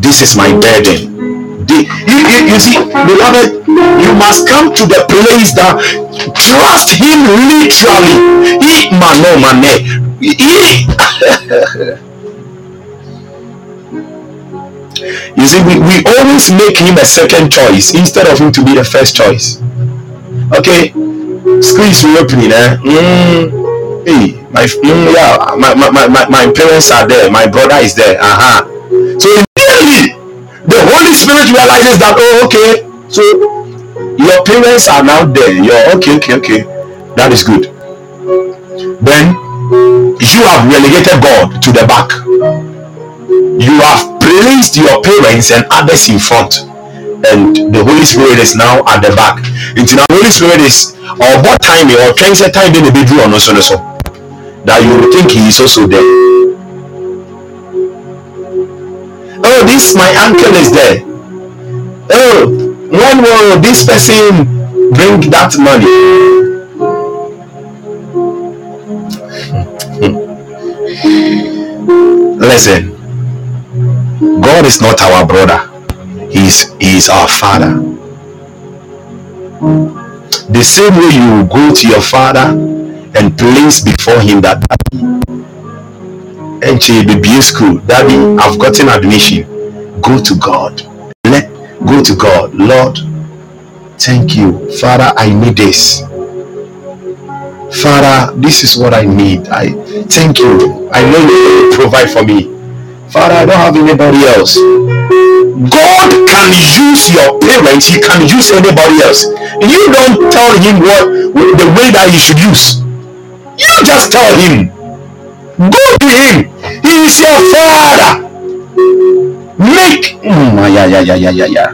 This is my burden. The, you, you, you see, beloved, you must come to the place that trust him literally. He man, oh man, mane. He You see, we, we always make him a second choice instead of him to be the first choice. Okay? Squeeze reopening, eh? Mm. Hey, my, mm, yeah, my, my, my, my parents are there, my brother is there. Uh-huh. So Spirit realizes that, oh, okay, so your parents are now there. You're okay, okay, okay. That is good. Then you have relegated God to the back. You have placed your parents and others in front. And the Holy Spirit is now at the back. Until the Holy Spirit is or what time or transit time in the bedroom or so so that you think he is also there. Oh, this my uncle is there. Oh, when will this person bring that money? Hmm. Hmm. Listen, God is not our brother. he's is, he is our father. The same way you go to your father and place before him that and baby school, daddy, I've gotten admission. Go to God. Let go to God. Lord, thank you. Father, I need this. Father, this is what I need. I thank you. I know you provide for me. Father, I don't have anybody else. God can use your parents, He can use anybody else. You don't tell him what the way that he should use. You just tell him. Go to him. He is your father. Make mm, yeah, yeah, yeah, yeah, yeah.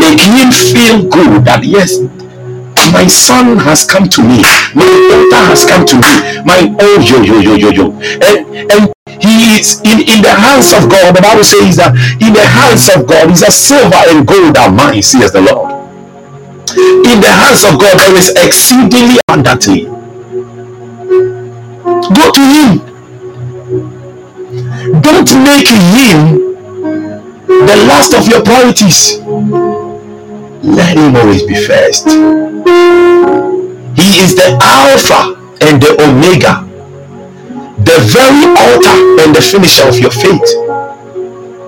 Make him feel good that yes, my son has come to me my daughter has come to me my oh yo yo yo yo yo and and he is in in the hands of god the bible says that in the hands of god is a silver and gold are mine says the lord in the hands of god there is exceedingly abundantly go to him don't make him the last of your priorities let him always be first. He is the Alpha and the Omega, the very altar and the finisher of your faith.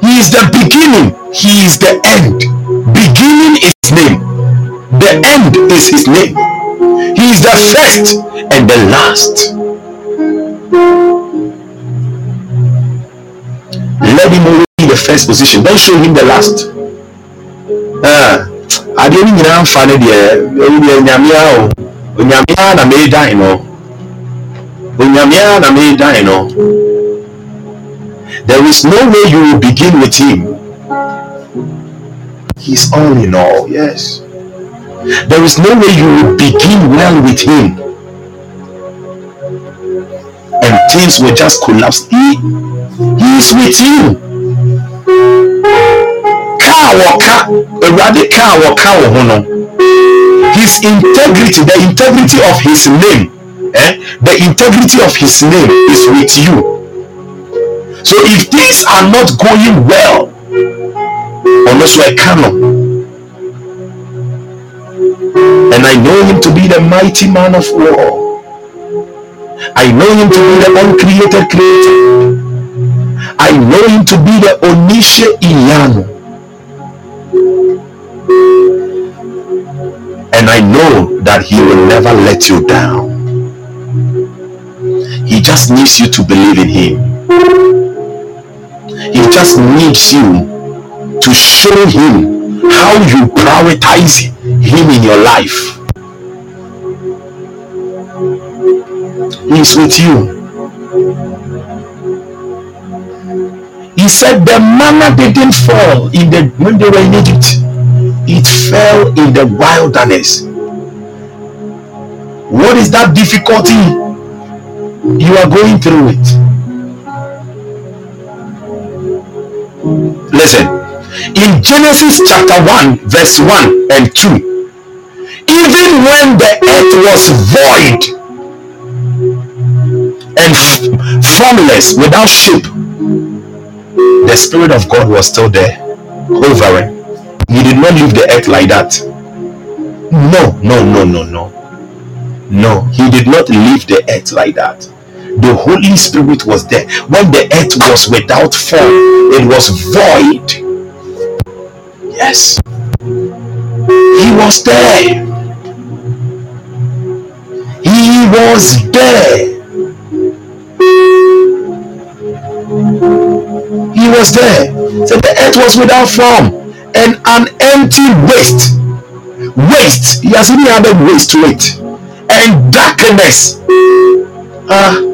He is the beginning, He is the end. Beginning is His name, the end is His name. He is the first and the last. The first position. Don't show him the last. Ah, Adeɛ no nyinaa mfa no deɛ ɛwo deɛ onyamea o. Onyamea na meedan no. Onyamea na meedan no. There is no way you will begin with him. He's all in all yes. There is no way you will begin well with him. And things will just collapse. He, he is with you his integrity the integrity of his name eh? the integrity of his name is with you. So if things are not going well ɔno so ɛka no and i know him to be the mighty man of war. I know him to be the uncreated creator i know him to be the onishe iyanu and I know that He will never let you down. He just needs you to believe in Him. He just needs you to show Him how you prioritize Him in your life. He's with you. He said the manna didn't fall in the when they were in Egypt it fell in the wilderness. What is that difficulty you are going through it? Listen, in Genesis chapter 1, verse 1 and 2, even when the earth was void and formless without shape, the Spirit of God was still there, hovering he did not leave the earth like that. No, no, no, no, no. No, he did not leave the earth like that. the Holy Spirit was there. When the earth was without form, it was void. Yes, He was there. He was there. He was there. So the earth was without form and an empty waste. Waste. He has even added waste to it. And darkness. Ah.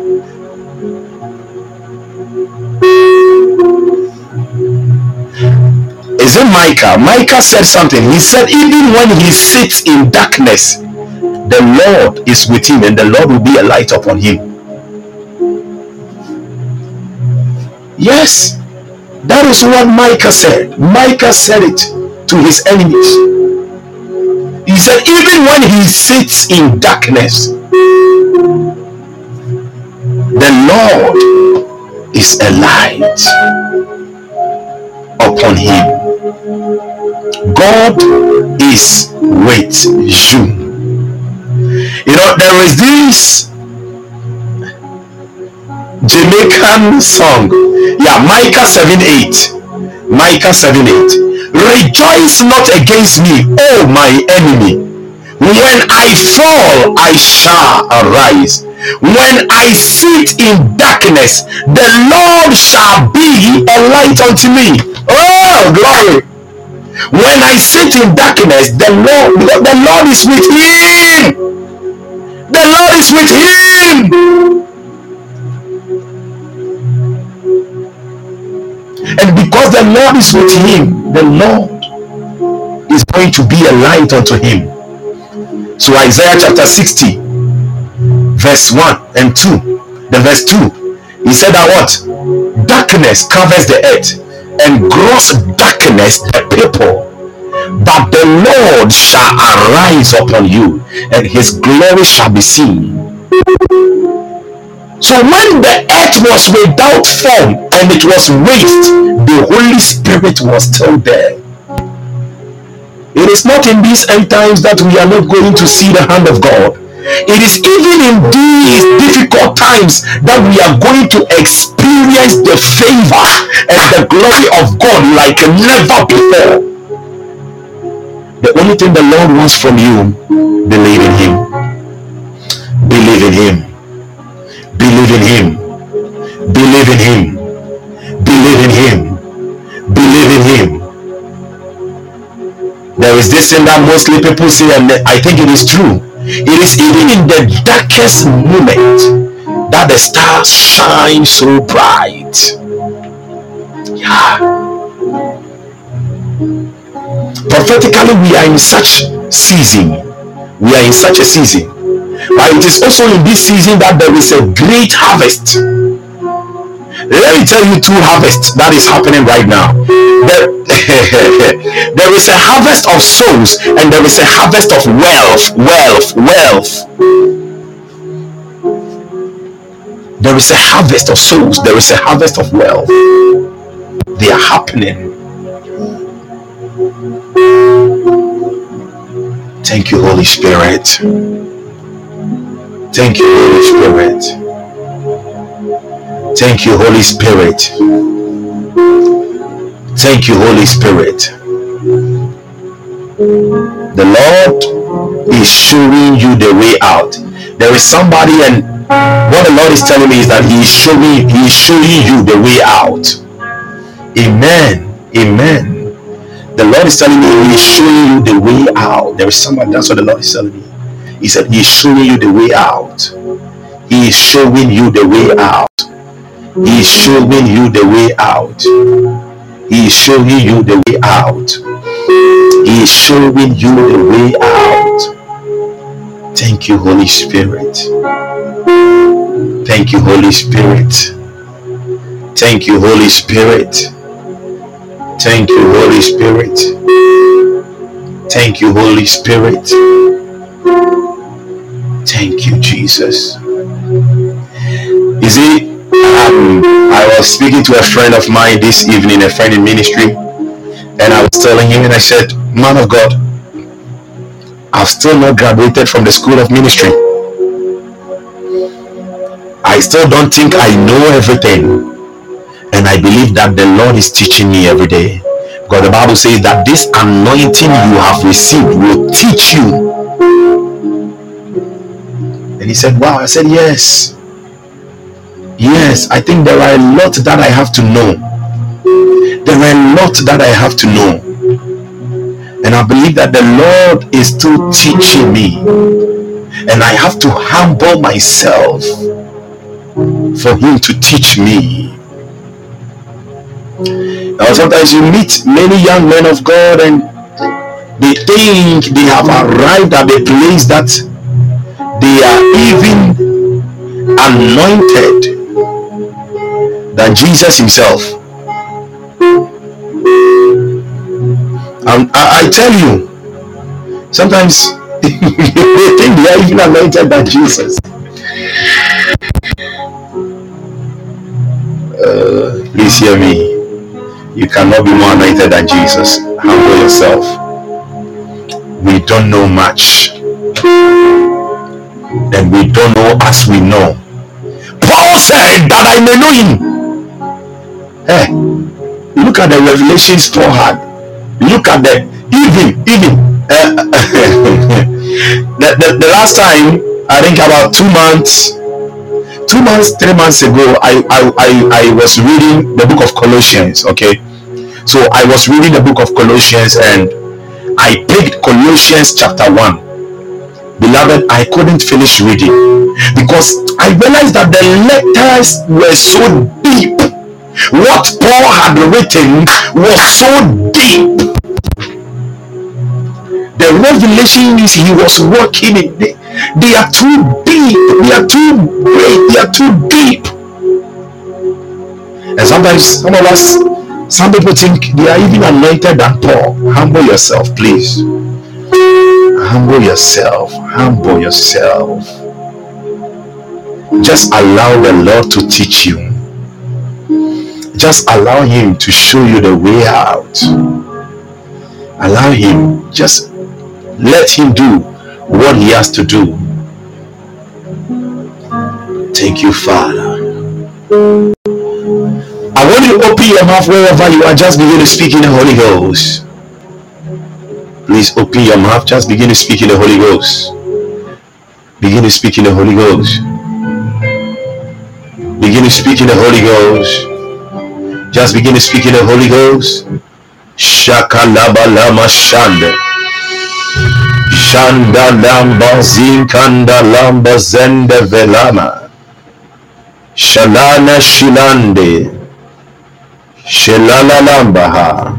Is it Micah? Micah said something. He said, even when he sits in darkness, the Lord is with him, and the Lord will be a light upon him. Yes, that is what Micah said. Micah said it to his enemies. He said, even when he sits in darkness, the Lord is a light upon him. God is with you. You know, there is this Jamaican song. Yeah, Micah 7 8. Micah 7 8. Rejoice not against me, O my enemy. When I fall, I shall arise. When I sit in darkness, the Lord shall be a light unto me. Oh, glory. When I sit in darkness, the Lord, the Lord is with him. The Lord is with him. Because the Lord is with him, the Lord is going to be a light unto him. So Isaiah chapter 60, verse 1 and 2, the verse 2, he said that what? Darkness covers the earth and gross darkness the people. But the Lord shall arise upon you, and his glory shall be seen. So when the earth was without form and it was waste, the Holy Spirit was still there. It is not in these end times that we are not going to see the hand of God. It is even in these difficult times that we are going to experience the favor and the glory of God like never before. The only thing the Lord wants from you, believe in Him. Believe in Him Believe in Him. Believe in Him. Believe in Him. Believe in Him. There is this thing that mostly people say, and I think it is true. It is even in the darkest moment that the stars shine so bright. Yeah. Prophetically, we are in such season. We are in such a season but it is also in this season that there is a great harvest. Let me tell you two harvests that is happening right now. There, there is a harvest of souls and there is a harvest of wealth, wealth, wealth. There is a harvest of souls, there is a harvest of wealth. They are happening. Thank you, Holy Spirit. Thank you, Holy Spirit. Thank you, Holy Spirit. Thank you, Holy Spirit. The Lord is showing you the way out. There is somebody, and what the Lord is telling me is that He is showing He is showing you the way out. Amen. Amen. The Lord is telling me He is showing you the way out. There is somebody. That's what the Lord is telling me. He said, He's showing you the way out. He is showing you the way out. He is showing you the way out. He is showing you the way out. He is showing you the way out. Thank you, Holy Spirit. Thank you, Holy Spirit. Thank you, Holy Spirit. Thank you, Holy Spirit. Thank you, Holy Spirit. Thank you, Jesus. You see, um, I was speaking to a friend of mine this evening, a friend in ministry, and I was telling him, and I said, Man of God, I've still not graduated from the school of ministry. I still don't think I know everything. And I believe that the Lord is teaching me every day. Because the Bible says that this anointing you have received will teach you. And he said, Wow. I said, Yes. Yes, I think there are a lot that I have to know. There are a lot that I have to know. And I believe that the Lord is still teaching me. And I have to humble myself for Him to teach me. Now, sometimes you meet many young men of God and they think they have arrived at a place that they are even anointed than Jesus Himself. And I, I tell you, sometimes they think they are even anointed by Jesus. Uh, please hear me. You cannot be more anointed than Jesus. Humble yourself. We don't know much. And we don't know as we know. Paul said that I may know him. Hey, look at the revelations Paul had. Look at the even even. Uh, the, the, the last time I think about two months two months three months ago I, I I I was reading the book of Colossians okay? So I was reading the book of Colossians and I picked Colossians chapter 1 beloved I couldn't finish reading because I realized that the letters were so deep what Paul had written was so deep. The revelations he was working in, they, they are too deep, they are too great, they are too deep. And sometimes some of us, some people think they are even anointed than Paul. Humble yourself, please. Humble yourself, humble yourself. Just allow the Lord to teach you just allow him to show you the way out. Allow him just let him do what he has to do. Thank you father. I want you to open your mouth wherever you are just begin to speak in the holy ghost. Please open your mouth just begin to speak in the holy ghost. Begin to speak in the holy ghost. Begin to speak in the holy ghost just begin to speak in the Holy Ghost. Shakalaba lama shanda. Shanda lamba zinkanda lamba zende velama. Shalana shilande. Shalala lambaha.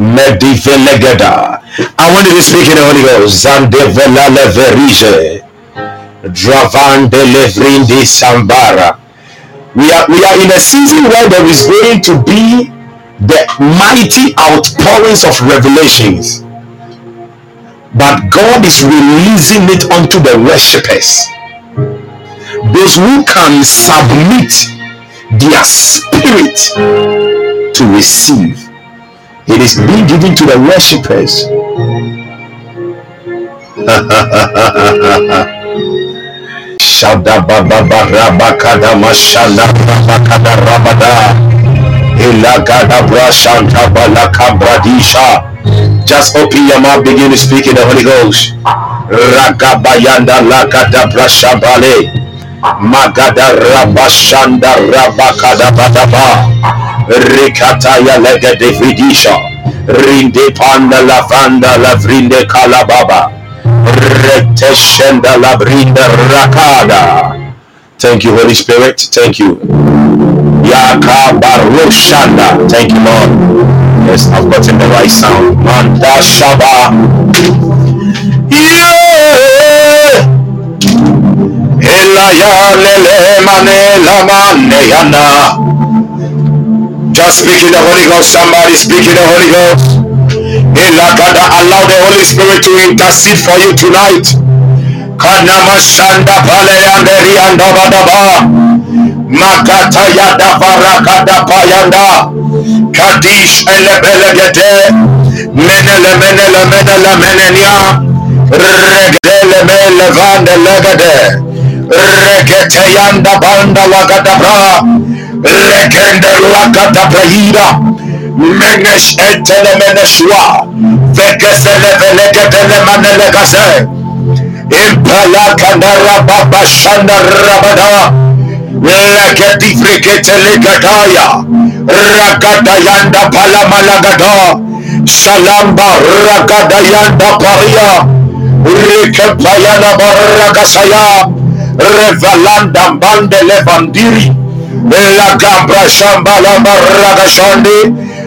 Medivelegada. I want you to speak in the Holy Ghost. Zande velale verige. Dravande levrindi sambara we are we are in a season where there is going to be the mighty outpourings of revelations. But god is releasing it unto the worshippers. Those who can submit their spirit to receive. It is being given to the worshippers Shada baba barabakada mashanda rabakada rabada ilagada brashanta balaka bradisha just open your mouth begin to speak in the Holy Ghost. Ragabayanda lakada brashabale magada rabashanda rabakada badaba rikataya legade vidisha rinde panda lavanda lavrinde kalababa Rakada. Thank you, Holy Spirit. Thank you. Yakabaroshanda. Thank you, Lord. Yes, I've gotten the right sound. Manda Shaba. Yeah. Elaya lele mane. Just speak in the Holy Ghost. Somebody speak in the Holy Ghost. Allow the Holy Spirit to intercede for you tonight. Kanamashanda Palayanda Riandabadaba. Makata yada varakada payanda. Kadish elebelegede. Menele menele menele menenia. Regele mele vande legede. Regete yanda banda lagada bra. Regende lagada prahida. Meneş entele meneşua. Vekefele velekepele manelekase. İmpala kanara baba şandara bada. Leketi friketele gadaya. Rakadayanda palamalagada. Salamba rakadayanda parya. Rekepayana barakasaya. Revalanda bandele bandiri. La gambra şambala barakasandi.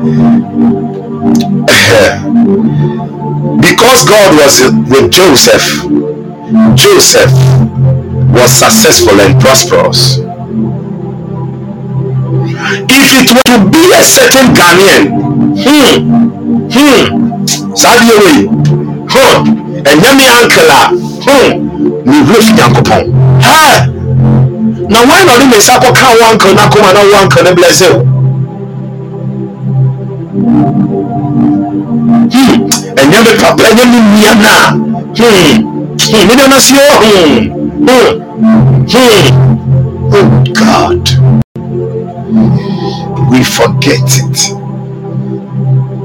because God was with Joseph, Joseph was successful and prosperous. If it were to be a certain Ghanaian, hmm, hmm, sadly, huh ɛnyɛ me uncle a hmm mehuro fi nyankopɔn ha! Na wan na ɔde me nsa kɔka wo uncle no akoma na wo uncle ɛnyɛ me papa ɛnyɛ me nua na. Me nana si o hmm. Hmm. Hmm. Oh god. We forget it.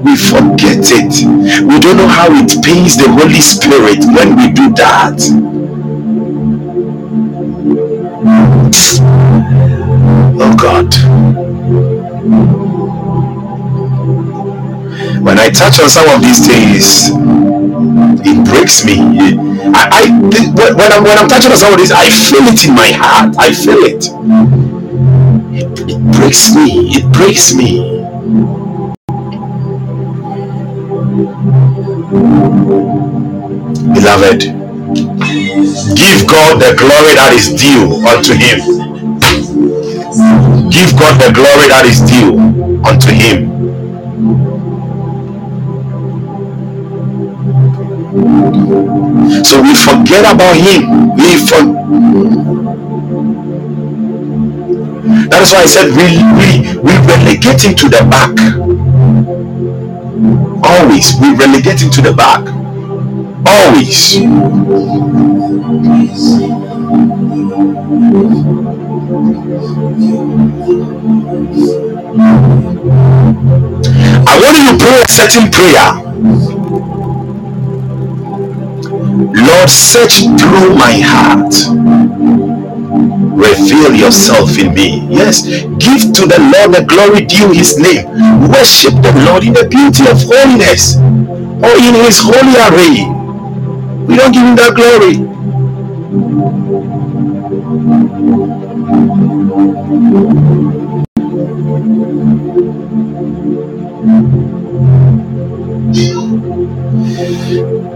We forget it. We don't know how it pains the Holy Spirit when we do that. Oh God. When I touch on some of these things, it breaks me. I, I when I'm when I'm touching on some of these, I feel it in my heart. I feel it. It, it breaks me. It breaks me. Beloved, give God the glory that is due unto Him. Give God the glory that is due unto Him. So we forget about Him. We for that is why I said we we we relegate him to the back. Always we relegate him to the back always. I want you to pray a certain prayer. Lord, search through my heart. Reveal yourself in me. Yes, give to the Lord the glory due his name. Worship the Lord in the beauty of holiness or in his holy array. We don't give him that glory.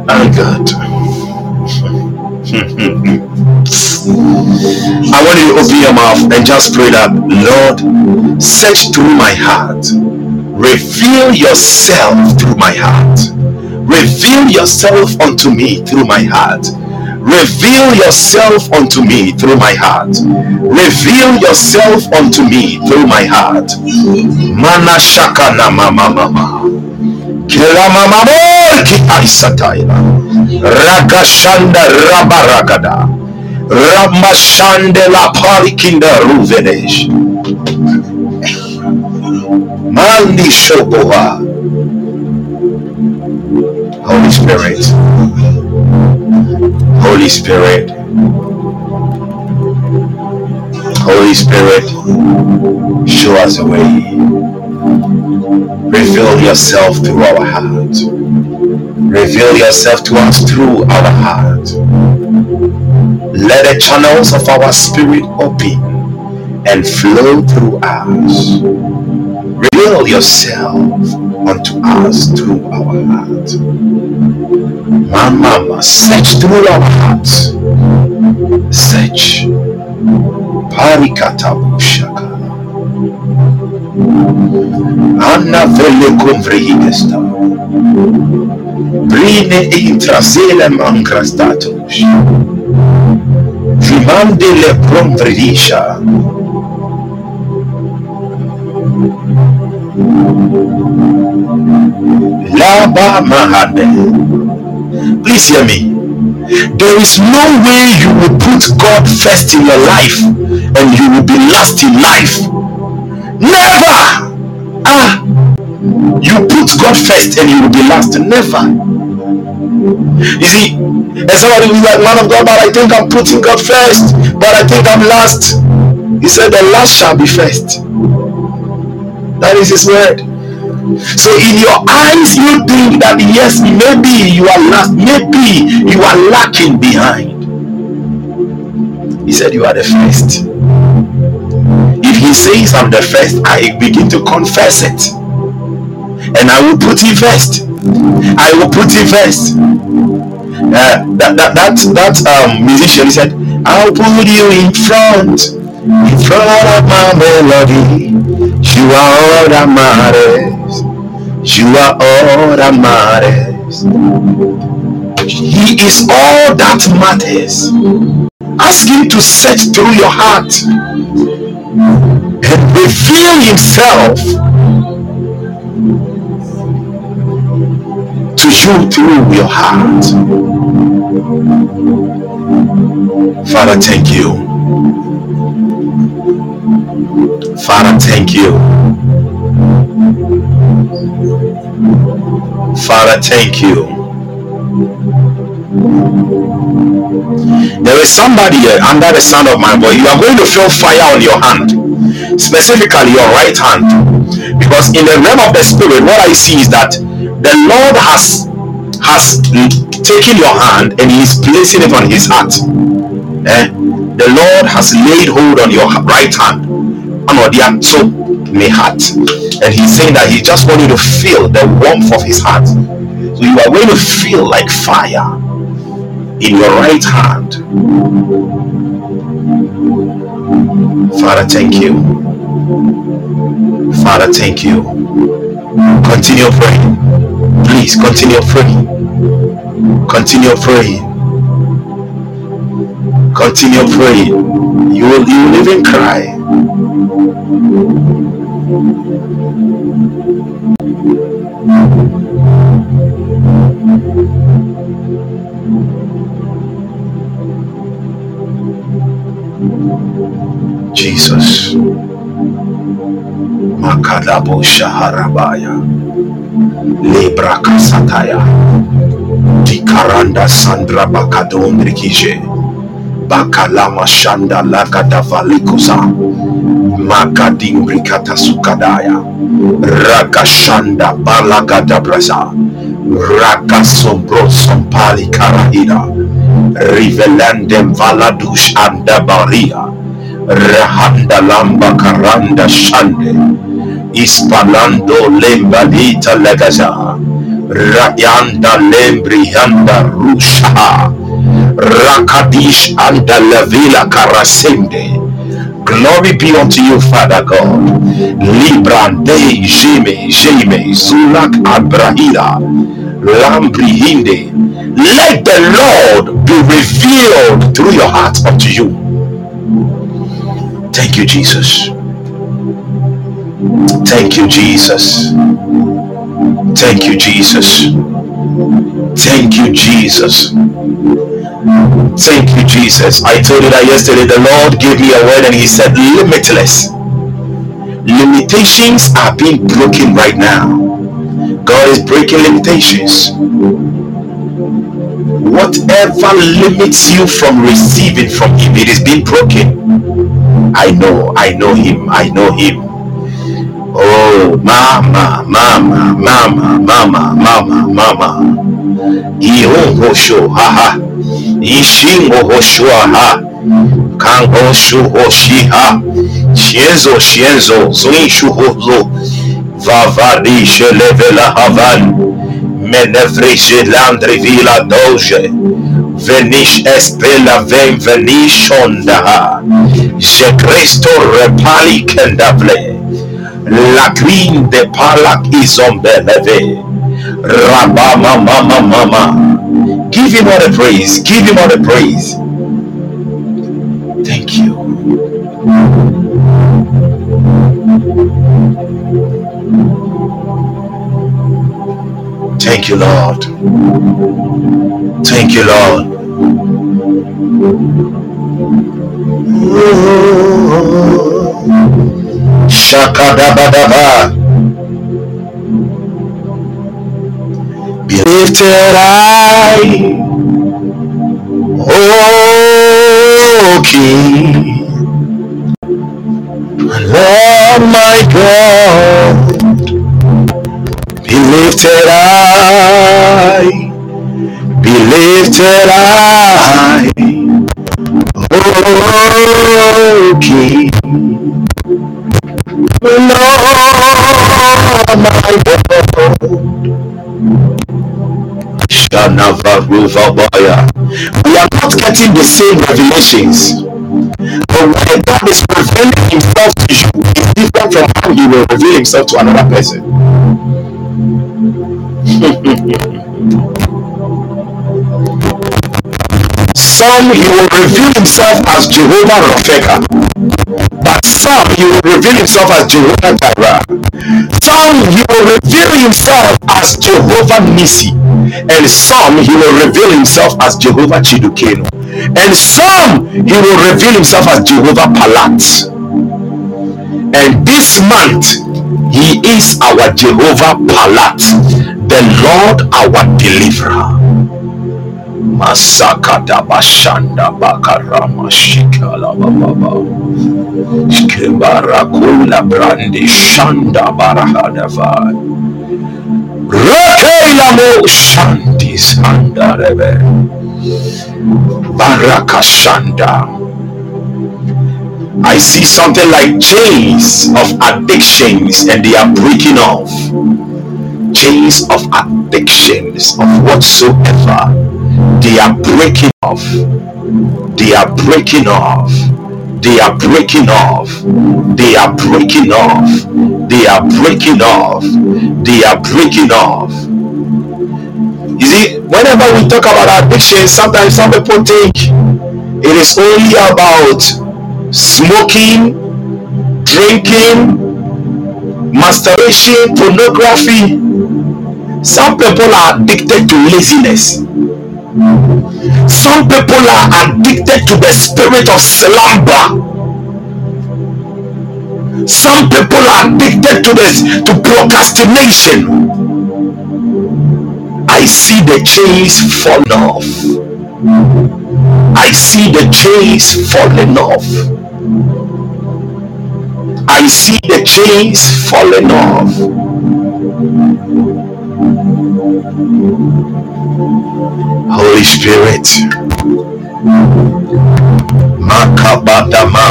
My God. I want you to open your mouth and just pray that, Lord, search through my heart. Reveal yourself through my heart Reveal yourself unto me through my heart. Reveal yourself unto me through my heart. Reveal yourself unto me through my heart. Mana shaka na mama mama. Kila mama ki aisataila. Ragashanda rabaragada. Ramashande la parikinda ruvenesh. Mandi shoboha. Holy Spirit. Holy Spirit. Holy Spirit, show us the way. Reveal yourself through our heart. Reveal yourself to us through our heart. Let the channels of our spirit open and flow through us. Reveal yourself unto us through our heart. My mama, search through our hearts. Search. Parikatabushaka. Anna vele convrihidesta. Brine intraselem angrastatus. Vimande le convridisha. Laba mahande. Please hear me. There is no way you will put God first in your life and you will be last in life. Never. Ah, you put God first and you will be last. Never. You see, and somebody will be like, man of God, but I think I'm putting God first, but I think I'm last. He said, the last shall be first. That is his word. So in your eyes, you think that yes, maybe you are last, maybe you are lacking behind. He said you are the first. He says I'm the first, I begin to confess it. And I will put him first. I will put him first. Uh, that that that that um musician said, I'll put you in front, in front of my melody. You are all that matters. You are all that matters. He is all that matters. Ask him to search through your heart and reveal himself to you through your heart. Father, thank you. Father, thank you. Father, thank you. There is somebody here under the sound of my voice. You are going to feel fire on your hand, specifically your right hand, because in the realm of the spirit, what I see is that the Lord has has taken your hand and He is placing it on His heart. Eh? The Lord has laid hold on your right hand, on so my heart, and He's saying that He just wants you to feel the warmth of His heart. So you are going to feel like fire in your right hand. Father, thank you. Father, thank you. Continue praying. Please continue praying. Continue praying. Continue praying. You will, you will even cry. Jesus. Makadabo Shaharabaya. Libra Kasataya. Dikaranda Sandra Bakadon Rikije. Bakalama Shanda Lagada Valikusa. Makadimbrikata Sukadaya. Rakashanda Balagada Brasa. Rakasombro Sompali Karahida. Rivelandem Valadush Andabaria. Rahanda Lamba Karanda Shande. Ispalando Lembalita Legaza. Rayanda Lembrianda Rusha. Rakadish anda Lavila Karasende. Glory be unto you, Father God. Librande Jeme Jeme Zulak Abrahida. Lambrihinde. Let the Lord be revealed through your heart unto you. Thank you, Jesus. Thank you, Jesus. Thank you, Jesus. Thank you, Jesus. Thank you, Jesus. I told you that yesterday. The Lord gave me a word and He said, limitless. Limitations are being broken right now. God is breaking limitations. Whatever limits you from receiving from Him, it is being broken. I know, I know Him, I know Him. Oh, mama, mama, mama, mama, mama, mama. Ihosho, haha. Ishingo hoshua ha. Kango shu hoshi ha. Shienzo, shienzo, zuishu hozo. Vavari levela havan. Menevre landri vila doge. Venish espela ven venishonda. Je Cristo repali kendavle. La green de palak izombeleve. Rabama mama mama. Give him all the praise. Give him all the praise. Thank you, Lord. Thank you, Lord. Shakadabadaba. Be lifted high, O King, lifted high, be lifted high, O King, Lord my God. We are not getting the same revelations. But when God is revealing himself to you, it's different from how he will reveal himself to another person. Some he will reveal himself as Jehovah Rafeka, but some he will reveal himself as Jehovah Jireh. Some he will reveal himself as Jehovah Nisi, and some he will reveal himself as Jehovah Tsidkenu, and some he will reveal himself as Jehovah Palat. And this month he is our Jehovah Palat, the Lord our deliverer. Masakata bashanda bakarama shikala baba. Skibarakula brandi shanda barahadava. Rakela mo shanti sanda rebe. Baraka shanda. I see something like chains of addictions and they are breaking off. Chains of addictions of whatsoever. They are breaking off. They are breaking off. They are breaking off. They are breaking off. They are breaking off. They are breaking off. You see, whenever we talk about addiction, sometimes some people think it is only about smoking, drinking, masturbation, pornography. Some people are addicted to laziness. Some people are addicted to the spirit of slumber. Some people are addicted to this to procrastination. I see the chains falling off. I see the chains falling off. I see the chains falling off. Holy Spirit. Makabadama.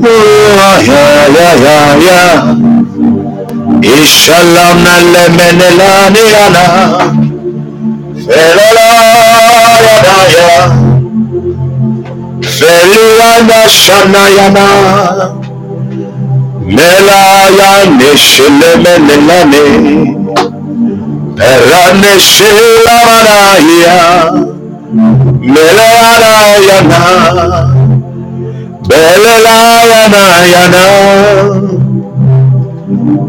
Oh, yeah, yeah, yeah, yeah. Ishalam na lemenelani yana. Felala yana ya. Feliana shana yana. Melaya neshelemenelane. Perane shelamanaya. Melana yana. Belayana yana.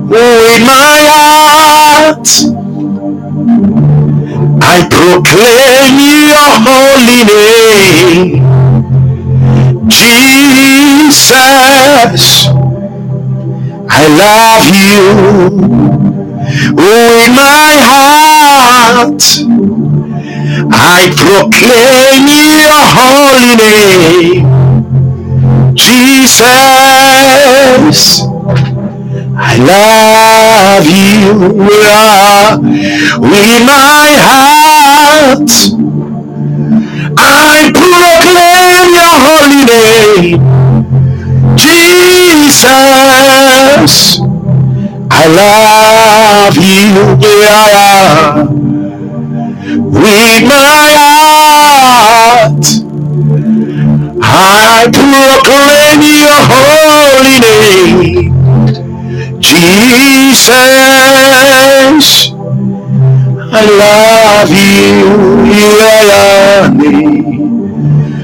With I proclaim your holy name, Jesus. I love you oh, with my heart. I proclaim your holy name, Jesus. I love you oh, with my heart. I proclaim your holy name, Jesus. I love you with my heart. I proclaim your holy name, Jesus. I love you, you love me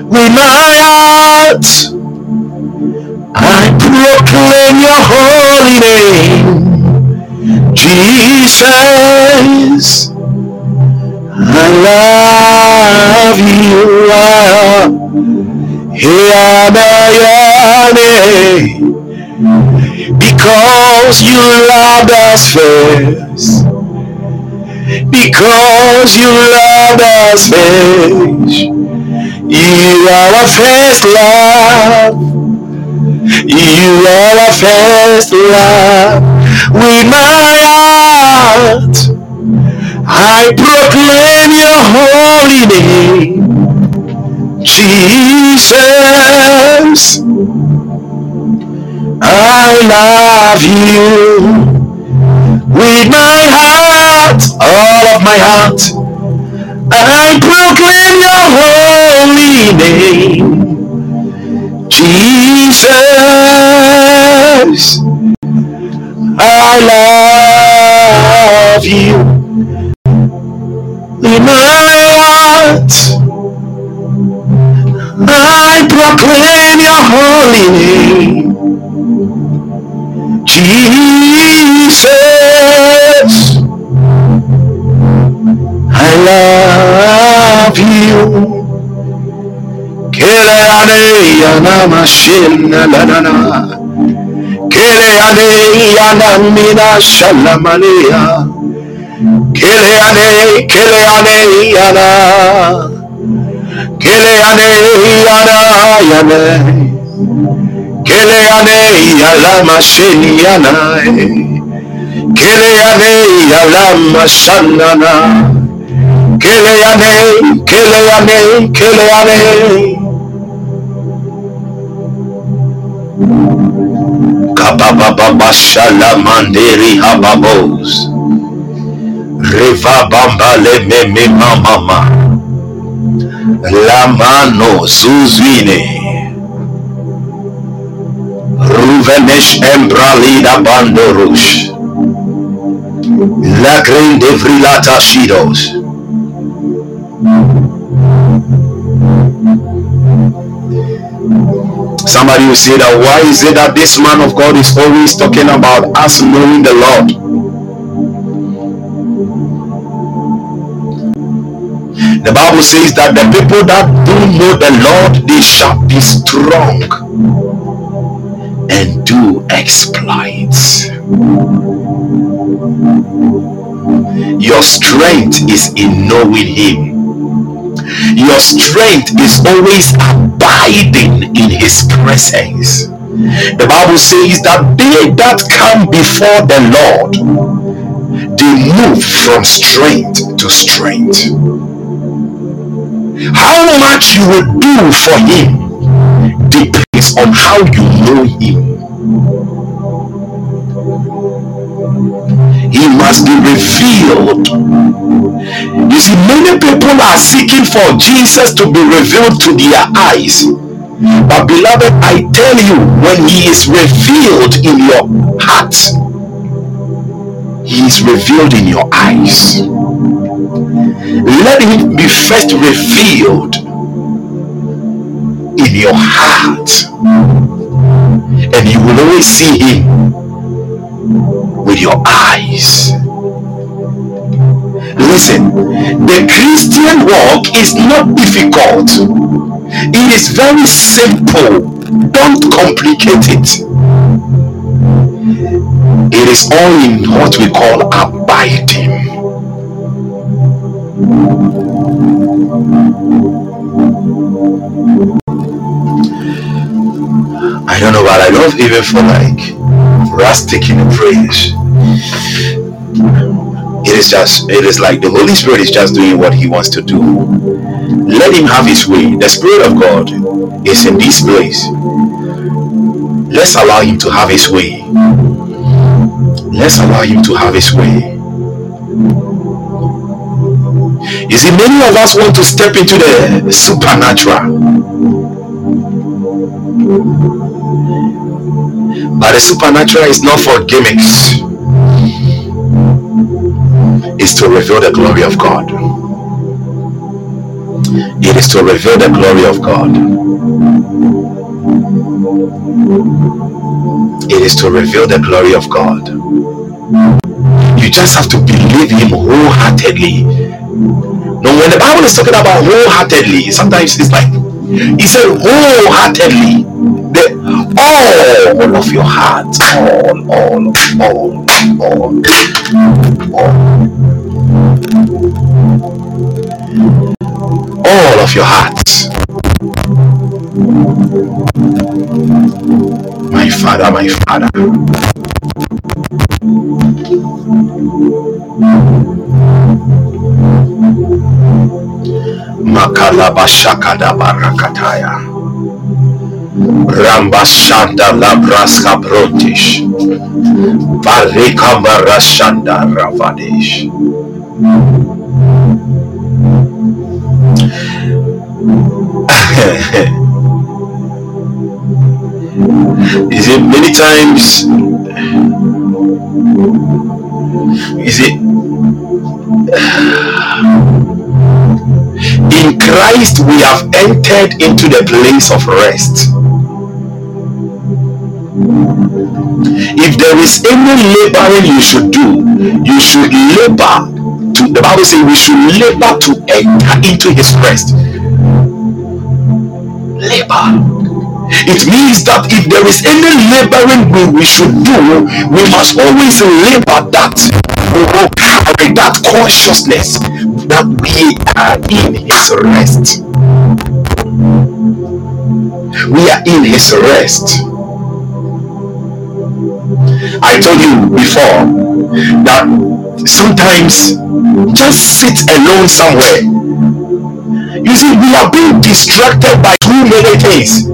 with my heart. I proclaim your holy name, Jesus. I love you. Here because you loved us first. Because you loved us first. You are our first love. You are our first love. With my heart, I proclaim your holy name. Jesus, I love you with my heart, all of my heart. I proclaim your holy name, Jesus. I love you in my heart. I proclaim your holy name, Jesus. Keleaneyana Mashina Lanana Keleaneyana Mina Shalamania Keleane Keleaneyana Keleaneyana Yane Keleaneyana Mashiniana Keleaneyana Mashanana Keleane Keleane Keleane ane, kele ane. Kababa manderi hababos. Reva bamba le meme mama. La mano zuzwine. Ruvenesh embralida bandorush. La grande vrilata shidos. Somebody will say that why is it that this man of God is always talking about us knowing the Lord? The Bible says that the people that do know the Lord, they shall be strong and do exploits. Your strength is in knowing Him. Your strength is always abiding in His presence. The Bible says that they that come before the Lord, they move from strength to strength. How much you will do for Him depends on how you know Him. He must be revealed. You see, many people are seeking for Jesus to be revealed to their eyes. But, beloved, I tell you, when He is revealed in your heart, He is revealed in your eyes. Let Him be first revealed in your heart, and you will always see Him with your eyes. Listen, the Christian walk is not difficult, it is very simple. Don't complicate it. It is all in what we call abiding. I don't know, but I don't even feel like for us taking a praise. It is just, it is like the Holy Spirit is just doing what He wants to do. Let Him have His way. The Spirit of God is in this place. Let's allow Him to have His way. Let's allow Him to have His way. You see, many of us want to step into the supernatural, but the supernatural is not for gimmicks, it's to reveal the glory of God. It is to reveal the glory of God. It is to reveal the glory of God. You just have to believe Him wholeheartedly. Now, when the Bible is talking about wholeheartedly, sometimes it's like He said wholeheartedly. The all of your heart, all, all, all, all, all, all of your hearts. My Father, my Father. Makalabashakada barakataya. Rambashanda labraska brotish. Barika marashanda ravadesh. Is it many times? Is it in Christ we have entered into the place of rest? If there is any laboring you should do, you should labor to the Bible says we should labor to enter into his rest. Labor. It means that if there is any laboring we, we should do, we must always labor that we will carry that consciousness that we are in his rest. We are in his rest. I told you before that sometimes just sit alone somewhere. You see, we are being distracted by too many things.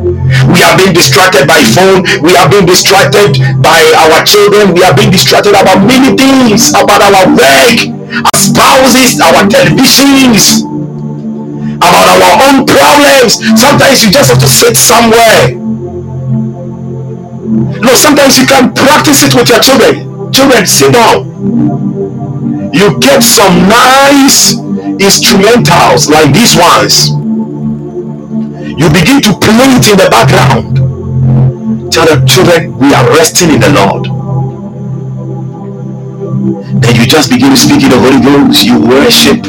We are being distracted by phone. We are being distracted by our children. We are being distracted about many things, about our work, our spouses, our televisions, about our own problems. Sometimes you just have to sit somewhere. No, sometimes you can practice it with your children. Children, sit down. You get some nice instrumentals like these ones. You begin to play it in the background. Tell the children, we are resting in the Lord. Then you just begin to speak in the Holy Ghost. You worship.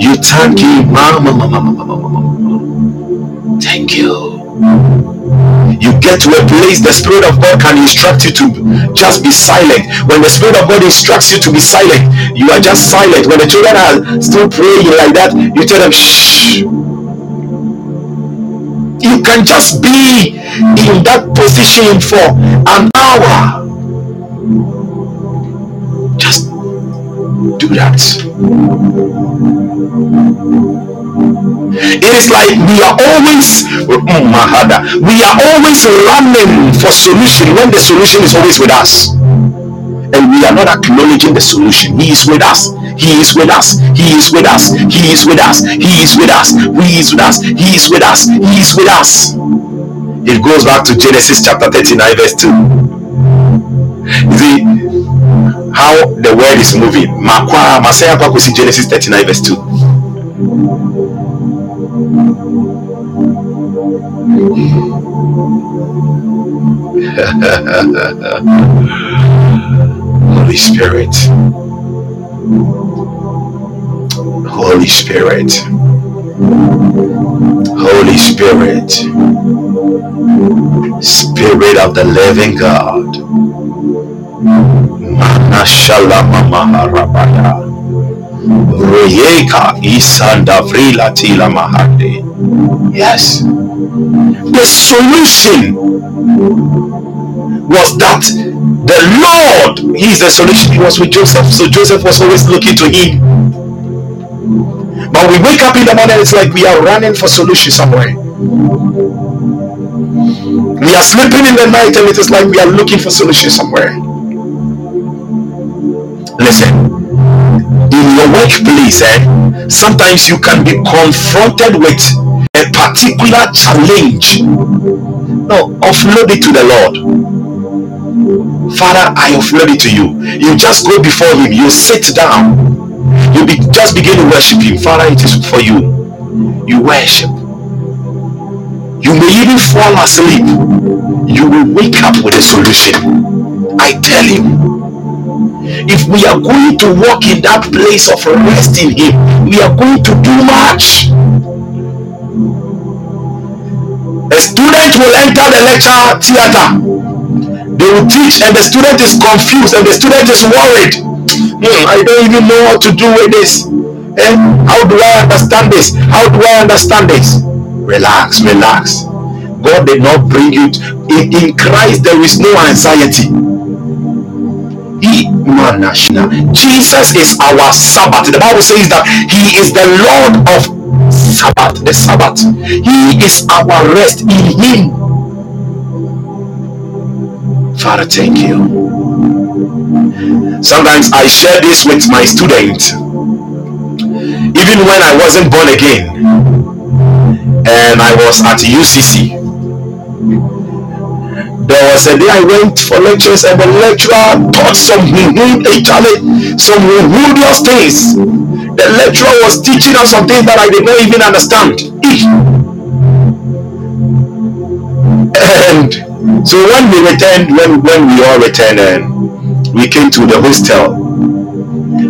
You thank Him. Mama, mama, mama, mama, mama. Thank you. You get to a place the Spirit of God can instruct you to just be silent. When the Spirit of God instructs you to be silent, you are just silent. When the children are still praying like that, you tell them, shh. You can just be in that position for an hour. Just do that. It is like we are always mm, we are always running for solution when the solution is always with us. And we are not acknowledging the solution. He is with us. He is with us. He is with us. He is with us. He is with us. He is with us. He is with us. He is with us. It goes back to Genesis chapter 39, verse 2. You see how the word is moving. Genesis 39, verse 2. Holy Spirit. Holy Spirit. Holy Spirit. Spirit of the living God. Royeka Isanda Vrila Tila Mahande. Yes. The solution was that the Lord, He is the solution. He was with Joseph, so Joseph was always looking to Him. But we wake up in the morning, it's like we are running for solution somewhere. We are sleeping in the night, and it is like we are looking for solution somewhere. Listen, in your workplace, eh, sometimes you can be confronted with a particular challenge. No, offload it to the Lord. Father, I offload it to you. You just go before Him, you sit down, you be, just begin to worship Him. Father, it is for you. You worship. You may even fall asleep. You will wake up with a solution. I tell you, if we are going to walk in that place of rest in Him, we are going to do much. A student will enter the lecture theater. They will teach, and the student is confused, and the student is worried. Hmm, I don't even know what to do with this. Eh? How do I understand this? How do I understand this? Relax, relax. God did not bring you to, in, in Christ. There is no anxiety. Jesus is our Sabbath. The Bible says that He is the Lord of Sabbath. The Sabbath. He is our rest in Him. Father, thank you. Sometimes I share this with my students. Even when I wasn't born again, and I was at UCC, there was a day I went for lectures and the lecturer taught some actually some horrendous things. The lecturer was teaching us some things that I did not even understand. So when we returned, when when we all returned and we came to the hostel,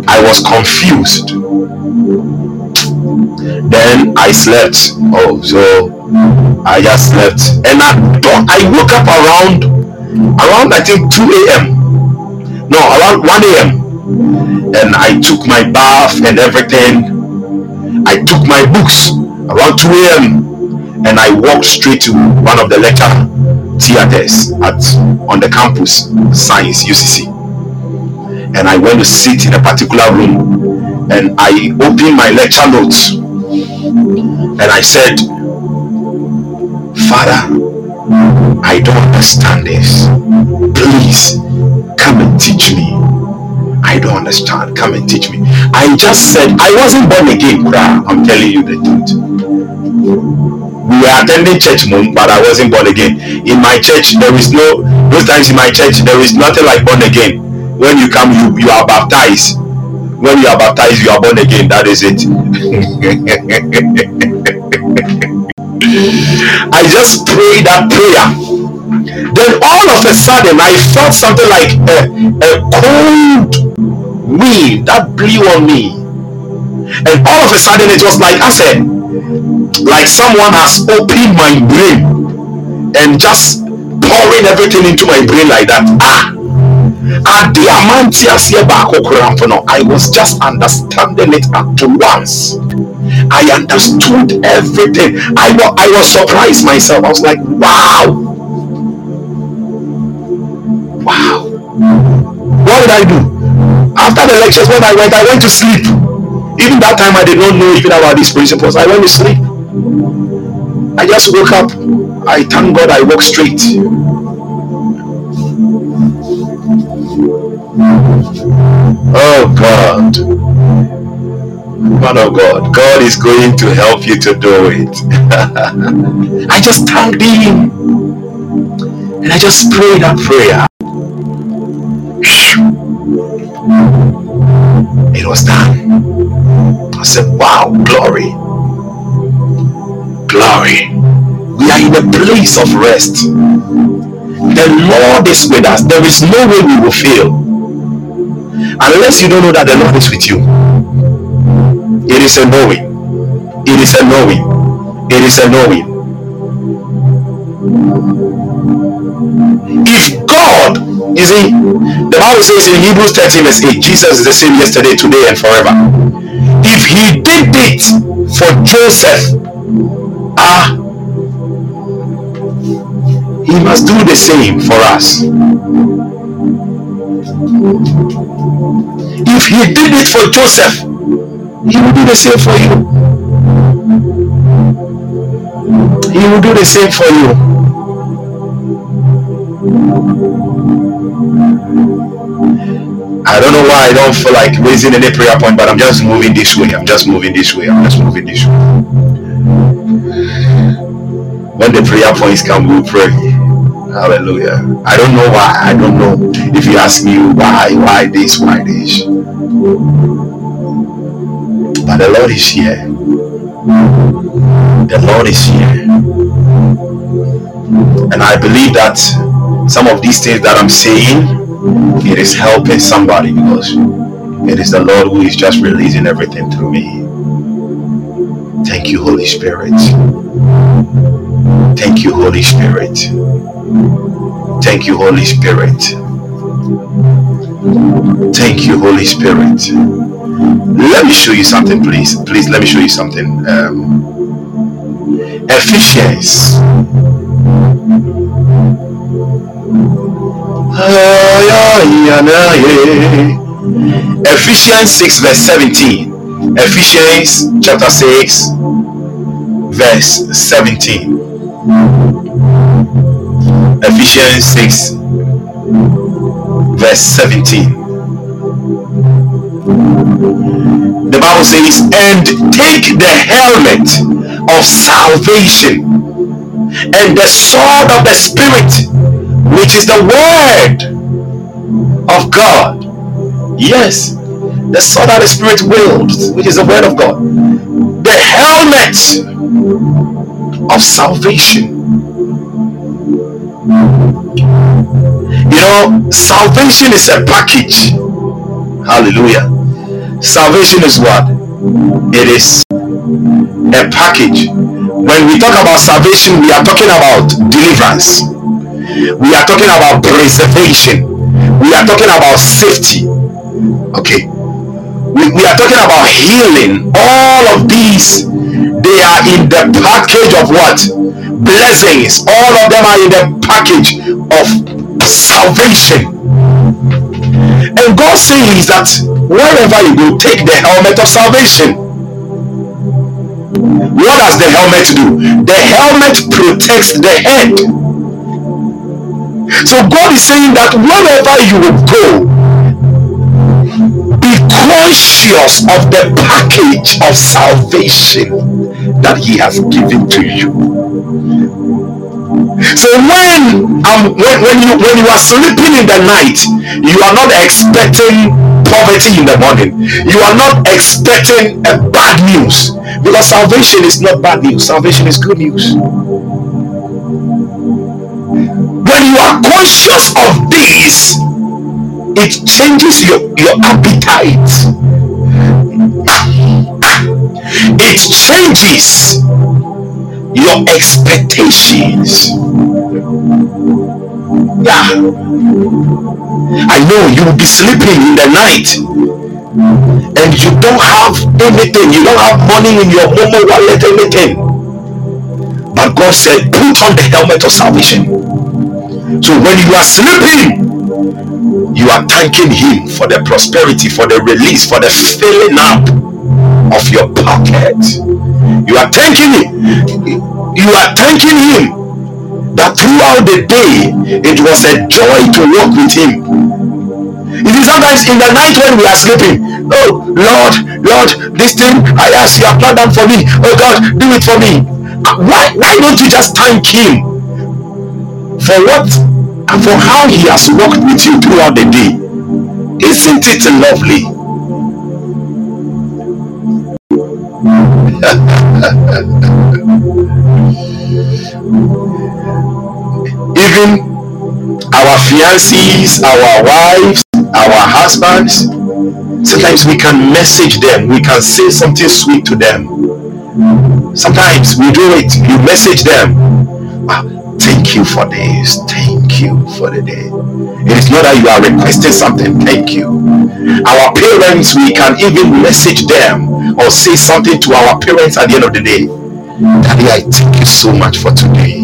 I was confused. Then I slept. Oh, so I just slept, and I. I woke up around around I think 2 a.m. No, around 1 a.m. And I took my bath and everything. I took my books around 2 a.m. and I walked straight to one of the lecture theaters at on the campus, Science UCC. And I went to sit in a particular room and I opened my lecture notes and I said, Father, I don't understand this. Please come and teach me. I don't understand. Come and teach me. I just said I wasn't born again. I'm telling you the truth. We were attending church, mom, but I wasn't born again. In my church, there is no those times in my church there is nothing like born again. When you come, you you are baptized. When you are baptized, you are born again. That is it. I just prayed that prayer. Then all of a sudden, I felt something like a, a cold wind that blew on me. And all of a sudden, it was like I said, like someone has opened my brain and just pouring everything into my brain like that. Ah, i was just understanding it at once. I understood everything. I was i was surprised myself. I was like wow. Wow. What did i do? After the lectures when i went i went to sleep even that time i did not know even about these principles i went to sleep i just woke up i thank god i walked straight Oh God. Man of God, God is going to help you to do it. I just thanked Him and I just prayed that prayer. It was done. I said, Wow, glory. Glory. We are in a place of rest. The Lord is with us. There is no way we will fail unless you don't know that the Lord is with you. It is a knowing. It is a knowing. It is a knowing. You see, the Bible says in Hebrews 13 verse 8, Jesus is the same yesterday, today, and forever. If he did it for Joseph, ah, he must do the same for us. If he did it for Joseph, he will do the same for you. He will do the same for you. I don't know why I don't feel like raising any prayer point, but I'm just moving this way. I'm just moving this way. I'm just moving this way. When the prayer points come, we'll pray. Hallelujah. I don't know why. I don't know. If you ask me why, why this, why this. But the Lord is here. The Lord is here. And I believe that some of these things that I'm saying, it is helping somebody because it is the Lord who is just releasing everything through me. Thank you, Holy Spirit. Thank you, Holy Spirit. Thank you, Holy Spirit. Thank you, Holy Spirit. Let me show you something, please. Please, let me show you something. Um, Ephesians. Ephesians 6, verse 17. Ephesians chapter 6, verse 17. Ephesians 6, verse 17. The Bible says, and take the helmet of salvation and the sword of the Spirit, which is the word of God. Yes, the sword that the Spirit wields, which is the word of God. The helmet of salvation. You know, salvation is a package. Hallelujah. Salvation is what? It is a package. When we talk about salvation, we are talking about deliverance. We are talking about preservation. We are talking about safety. Okay. We, we are talking about healing. All of these, they are in the package of what? Blessings. All of them are in the package of salvation. And God says that wherever you go, take the helmet of salvation. What does the helmet do? The helmet protects the head. So God is saying that wherever you go, be conscious of the package of salvation that He has given to you. So when um when, when you when you are sleeping in the night, you are not expecting poverty in the morning. You are not expecting a bad news because salvation is not bad news. Salvation is good news. You are conscious of this, it changes your, your appetite. It changes your expectations. Yeah. I know you will be sleeping in the night and you don't have anything, you don't have money in your Momo wallet, anything. But God said, put on the helmet of salvation. So when you are sleeping, you are thanking Him for the prosperity, for the release, for the filling up of your pocket. You are thanking Him. You are thanking Him that throughout the day it was a joy to walk with Him. You see, sometimes in the night when we are sleeping, oh Lord, Lord, this thing I ask you have not done for me. Oh God, do it for me. Uh, why, why don't you just thank Him for what and for how He has walked with you throughout the day? Isn't it lovely? Even our fiancés, our wives, our husbands, sometimes we can message them, we can say something sweet to them. Sometimes we do it, you message them. Ah, "Ah, thank you for this, thank you for the day. It is not that you are requesting something, thank you. Our parents, we can even message them or say something to our parents at the end of the day. Daddy, I thank you so much for today.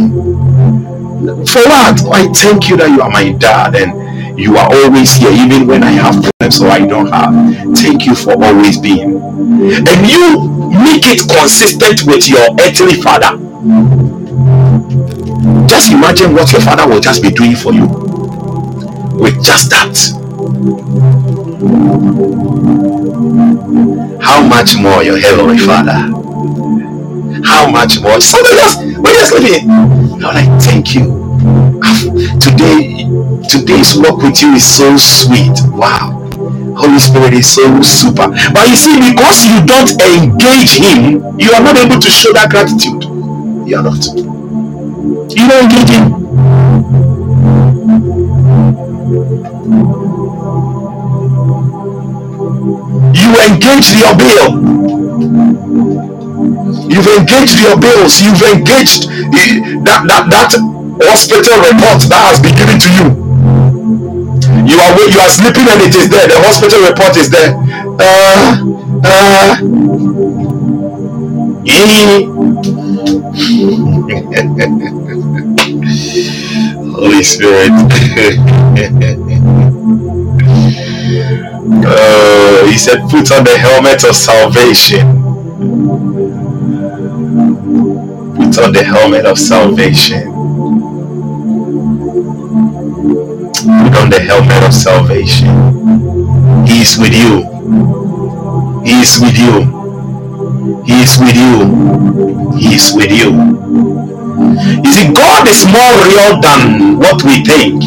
For what? I thank you that you are my dad and you are always here even when I have problems or I don't have. Thank you for always being. And you make it consistent with your earthly father. Just imagine what your father will just be doing for you with just that. How much more your heavenly Father? How much more? Somebody else, we're just living. Lord, I thank you. Today, today's walk with you is so sweet. Wow. Holy Spirit is so super. But you see, because you don't engage Him, you are not able to show that gratitude. You are not. You engage Him. You engage your bill. You've engaged your bills. You've engaged that that that hospital report that has been given to you. You are you are sleeping and it is there. The hospital report is there. Uh, uh, Holy Spirit. uh, he said, put on the helmet of salvation. Put on the helmet of salvation. Put on the helmet of salvation. He is with you. He is with you. He is with you. He is with you. You see, God is more real than what we think.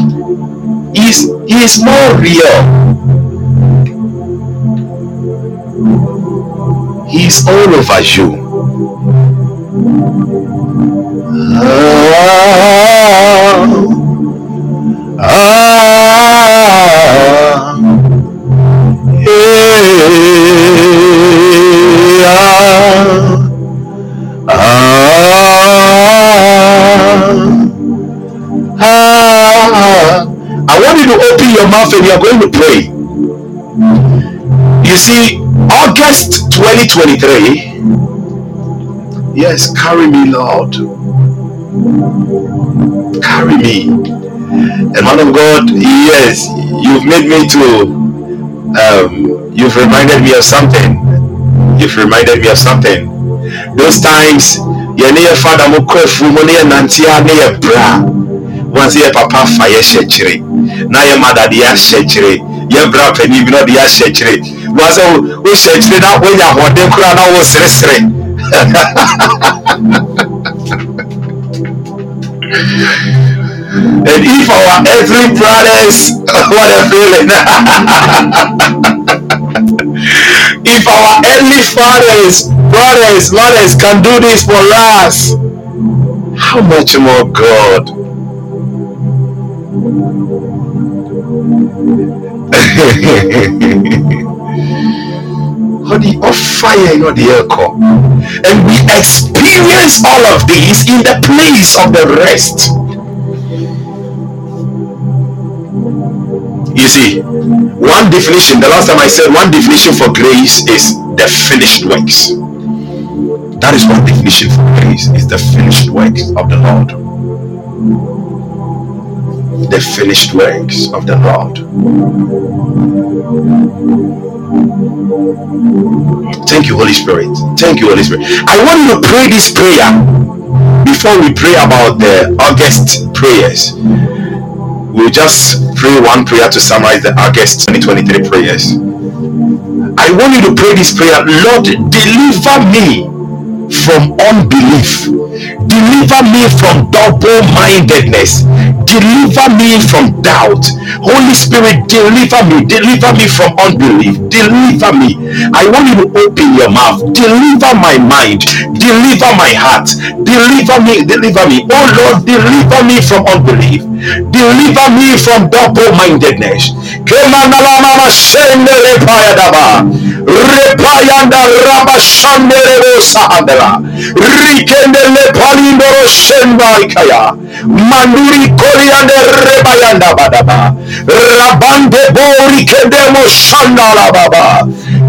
He is, he is more real. He is all over you. Mouth and you are going to pray. You see, August 2023. Yes, carry me, Lord. Carry me. And man of God, yes, you've made me to, um, you've reminded me of something. You've reminded me of something. Those times, yɛ ne yɛ fada mo kɔ afuo mu ne yɛ nantea bra wansi yɛ papa fa yɛ na yɛ mada de yɛ ahyɛ kyerɛ yɛ bra panin bi na ɔde yɛ ahyɛ kyerɛ wo hyɛ kyerɛ na wonya ahoɔden koraa na wo seresere And if our earthly brothers, what a feeling. if our earthly fathers, brothers, mothers can do this for us, how much more God? The of fire, not the echo. And we experience all of these in the place of the rest. You see, one definition, the last time I said one definition for grace is the finished works. That is one definition for grace, is the finished works of the Lord. The finished works of the Lord. Thank you, Holy Spirit. Thank you, Holy Spirit. I want you to pray this prayer before we pray about the August prayers. We'll just pray one prayer to summarize the August 2023 prayers. I want you to pray this prayer Lord, deliver me from unbelief, deliver me from double mindedness, deliver me from doubt. Holy Spirit, deliver me, deliver me from unbelief, deliver me. I want you to open your mouth, deliver my mind, deliver my heart, deliver me, deliver me. Oh Lord, deliver me from unbelief, deliver me from double mindedness. Palindoro Shemba Ikaya Manduri Koriande Rebayanda Badaba. Rabande Bori Kedemo Shandala Baba.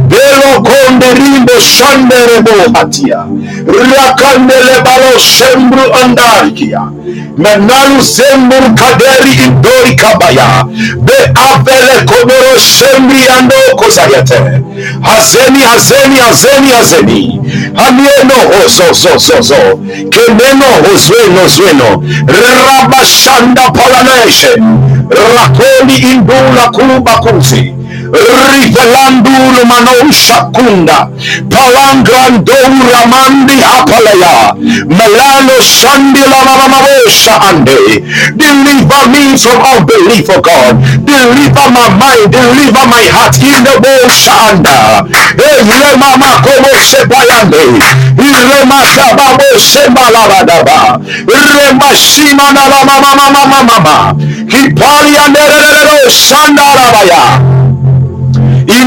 Belo Konde Rimbo Shandere Bohatia. Rakandele Balo Shembru Andarikia. Menalu Zembur Kaderi Indori Kabaya. Be Avele Komoro Shembri Ando Kozayate Hazeni Hazeni Hazeni Hazeni Hamieno Hozo oh, Zo Zo Zo Keneno Hozueno oh, Zueno Rabashanda Polaneshe Rakoli Indula Kuba Kuzi Rivelanduru mano shakunda. Melano sandila ande. Deliver me from unbelief, oh God. Deliver my mind. Deliver my heart. In the bosha anda. Ele mama como sepayande.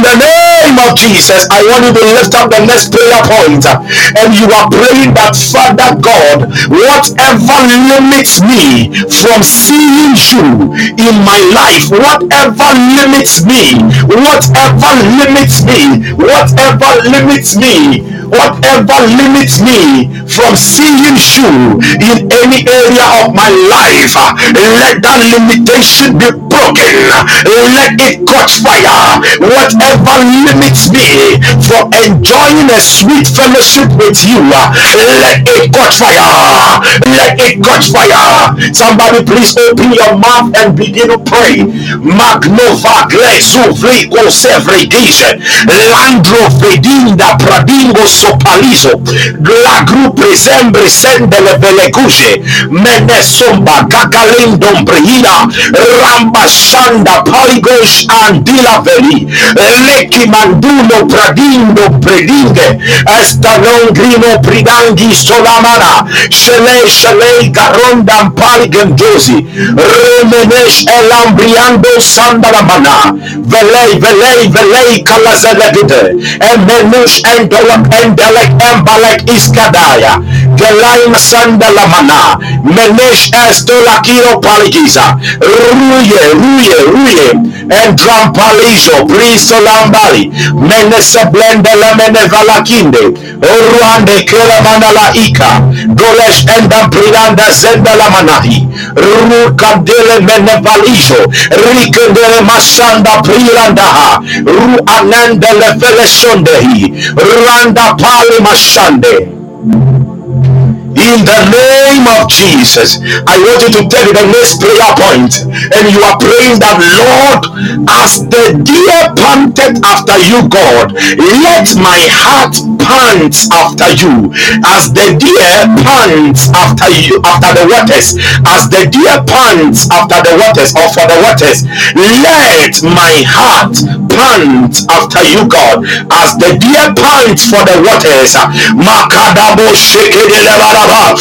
The name of Jesus, I want you to lift up the next prayer point, and you are praying that Father God, whatever limits me from seeing you in my life, whatever limits me, whatever limits me, whatever limits me, whatever limits me from seeing you in any area of my life, let that limitation be broken. Let it catch fire. Whatever limits me for enjoying a sweet fellowship with you, let it catch fire. Let it catch fire. Somebody please open your mouth and begin to pray. Magnova. Landro pradingo sopalizo. Brihida. Ramba shanda paligosh andila veli. Leki mandulo pradindo predinge. Esta non grimo pridangi solamana. Shele shele garondam paligendosi. Remenesh elambriando sandalamana. Velei velei velei kalazelegide. Emenush endolak endelek embalek iskadaya. Gelaim sandalamana. Menesh estolakiro paligiza. Ruye ruye ruye. And drum palijo. Briso lambali. Menese blende lemene valakinde. Oruande kela manala ika. La manahi. Rukadele mene valijo. Rikendele masanda prilandaha. Ru ananda lefele sondehi. Randa pali mashande. In the name of Jesus, I want you to take the next prayer point, and you are praying that Lord, as the deer panted after you, God, let my heart pant after you, as the deer pants after you, after the waters, as the deer pants after the waters, or for the waters, let my heart pant after you, God, as the deer pants for the waters. Uh, makadabo shekedelebaraba.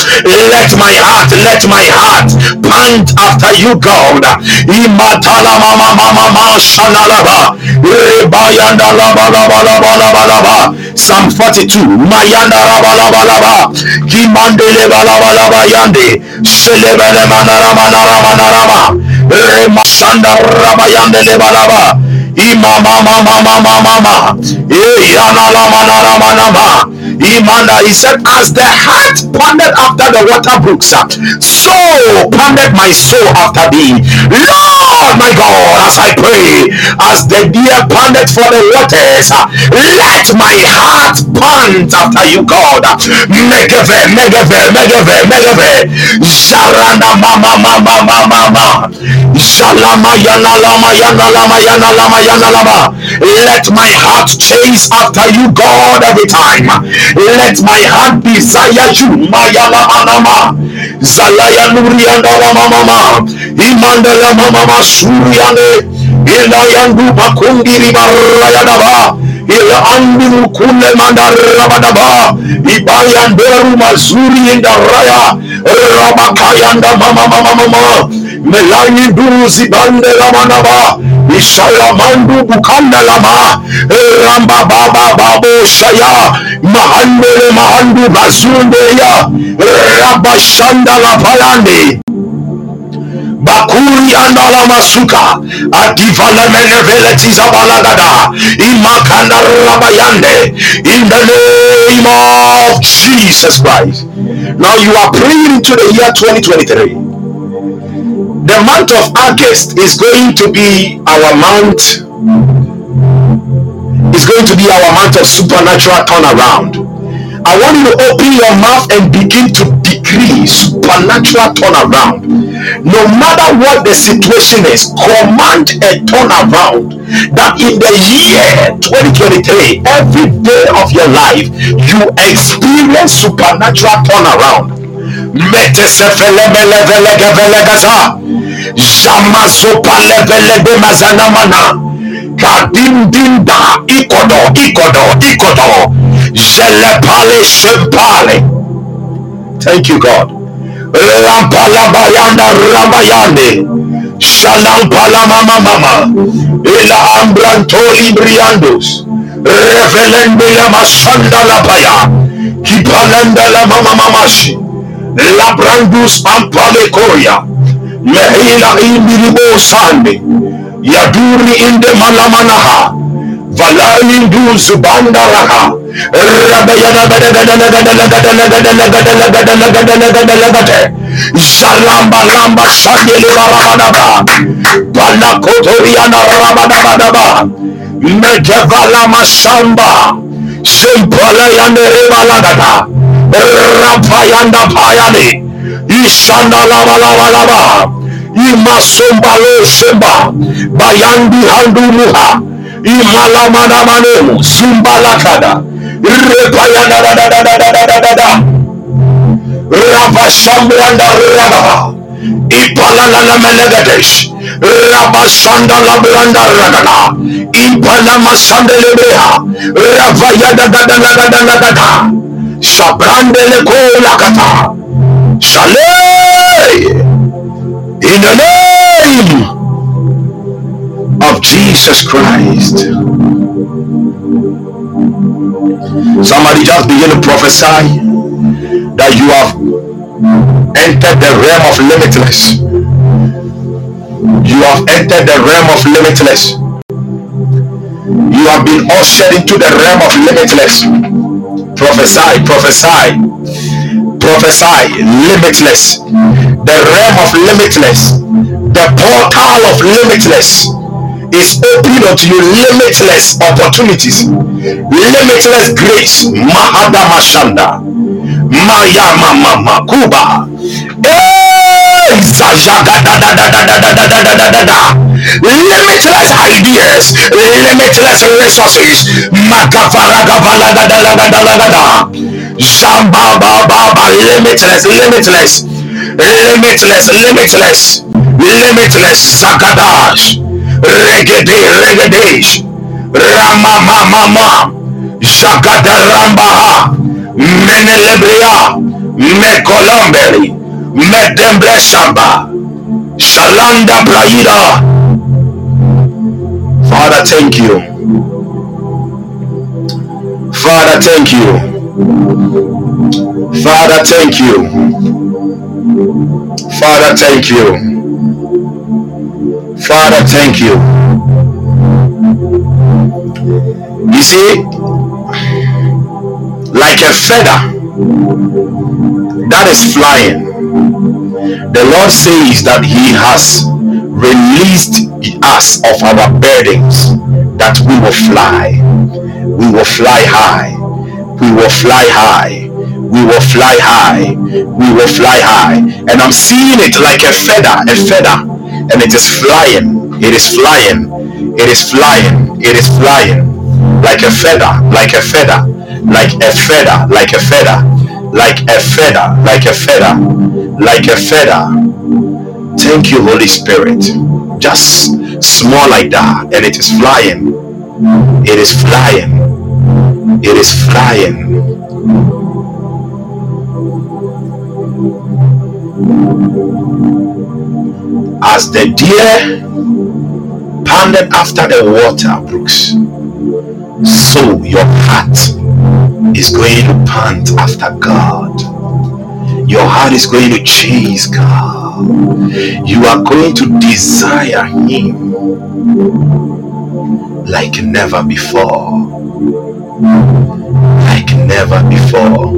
Let my heart, let my heart pant after you, God. Imatala mama mama mama shanalaba. Rebayanda laba laba laba laba laba. Psalm 42. Mayanda laba laba laba. Kimandele laba laba yande. Selebele manara manara manarama. Remashanda rabayande leba laba. Imama mama mama mama. Iyana lama nara manama. Imanda, he said, as the heart panted after the water brooks, so panted my soul after thee. Lord, my God, as I pray, as the deer panted for the waters, let my heart pant after you, God. Megave, megave, megave, megave. Sharanda mama mama mama mama. Shalama yana lama yana lama yana lama yana lama. Let my heart chase after you, God, every time. Let my heart desire you. Mayala anama. Zalaya nurianda la mama. Imandala mama suriane. Ila yandu bakungiri barayadaba. Ila andu kule mandarabadaba. Ibayan beru mazuri indaraya. Rabakayanda mama mama mama. Melani duzi bande la manaba. Ishalamandu bukanda lama. Ramba baba babo shaya. Mahandele mahandu bazunde ya. Rabashanda la palande. Bakuri andala masuka adivala menevele tizabalagada imakanda rabayande in the name of Jesus Christ. Now you are praying into the year 2023. The month of August is going to be our month. Is going to be our month of supernatural turnaround. I want you to open your mouth and begin to decree supernatural turnaround. no matter what the situation is, command a turnaround. That in the year 2023, every day of your life, you experience supernatural turnaround. Metesefelemelevelegevelegasa. Jamasopaleveledemazanamana. Kadindinda ikodo ikodo ikodo. Jelepale shempale. Thank you, God. labrandus ampalekoya mehila imbiribo sande yaduri inde malamanaha valaindu zubandaraha Shalamba lamba shandele rabadaba Palakotoriana rabadabadaba Megevala masamba Sempala yane rebalagada rapayanda payane ishanda lava lava lava imasumba lo shemba bayandi handumuha imalamanamane zumbalakada repayanadadadadadadada rabashambuyanda rababa ipalalalamenegadesh rabasanda labranda ragada ipalamasandelebeha ravayadadadadadadada Shabrandele Kolakata Shale In the name of Jesus Christ. Somebody just begin to prophesy that you have entered the realm of limitless. You have entered the realm of limitless. You have been ushered into the realm of limitless prophesy prophesy. Prophesy. Limitless. The realm of limitless. The portal of limitless is opening unto you. Limitless opportunities. Limitless grace. Mahada mashanda maya mama makuba hey, Limitless ideas, limitless resources. Limitless, limitless, limitless, limitless, limitless. Zakadash. Regede, regedesh. Rama Mama. Jagadaramba. Menelebria, Mekolomberi, Medembre Samba, Shalanda Braida. Father, thank you. Father, thank you. Father, thank you. Father, thank you. Father, thank you. You see, like a feather that is flying. The Lord says that He has released us of our burdens, that we will fly. We will fly high. We will fly high. We will fly high. We will fly high. And I'm seeing it like a feather, a feather, and it is flying. It is flying. It is flying. It is flying like a feather, like a feather like a feather, like a feather, like a feather, like a feather, like a feather. Thank you, Holy Spirit. Just small like that, and it is flying. It is flying. It is flying. As the deer panted after the water brooks, so your heart is going to pant after God. Your heart is going to chase God. You are going to desire Him like never before. Like never before.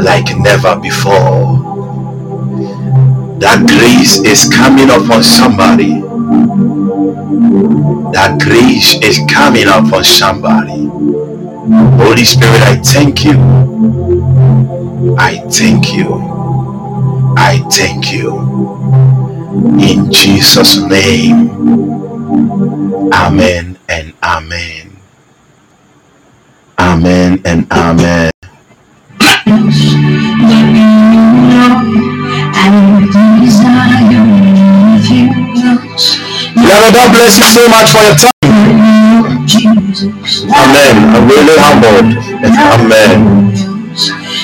Like never before. That grace is coming upon somebody. That grace is coming upon somebody. Holy Spirit, I thank you. I thank you. I thank you. In Jesus' name. Amen and amen. Amen and amen. Beloved, God bless you so much for your time. Amen. I'm really humbled. Amen.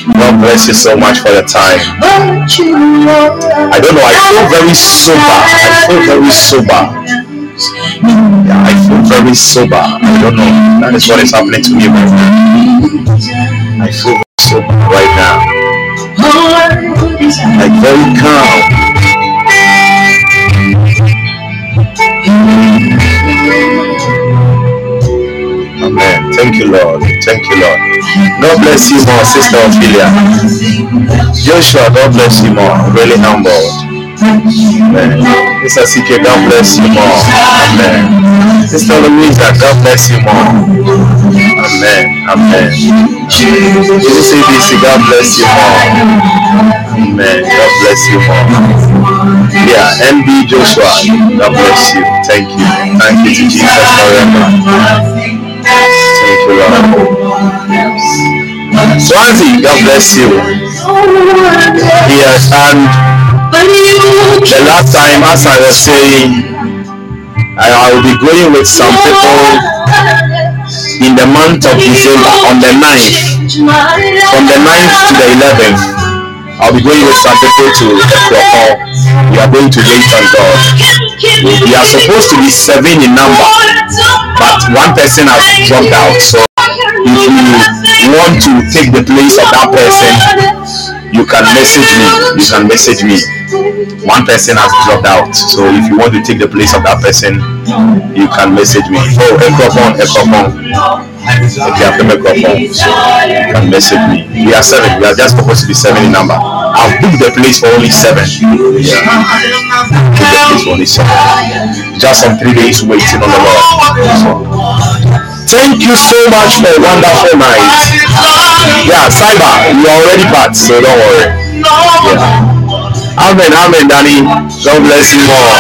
God bless you so much for your time. I don't know. I feel very sober. I feel very sober. Yeah, I feel very sober. I don't know. That is what is happening to me right now. I feel very sober right now. Like very calm. Thank you, Lord. Thank you, Lord. God bless you more, Sister Ophelia. Joshua, God bless you more. Really humble. Amen. Mr. CK, God bless you more. Amen. Sister Louisa, God bless you more. Amen. Amen. JCBC, God bless you more. Amen. God bless you more. Yeah, MB Joshua, God bless you. Thank you. Thank you to Jesus forever. Thank you, Lord. God bless you. Yes, and the last time, as I was saying, I, will be going with some people in the month of December on the 9th. From the 9th to the 11th, I'll be going with some people to Ekroko. We are going to wait on God. We are supposed to be seven in number, but one person has dropped out. So if you want to take the place of that person, you can message me. You can message me. One person has dropped out. So if you want to take the place of that person, you can message me. Oh, Ekrofon, Ekrofon. If you have the microphone, you can message me. We are seven. We are just supposed to be seven in number. I've booked the place for only seven. Yeah. Booked the place for only seven. Just some three days waiting on the Lord. So, thank you so much for a wonderful night. Yeah, Cyber, you are already back, so don't worry. Yeah. Amen, amen, Danny. God bless you all.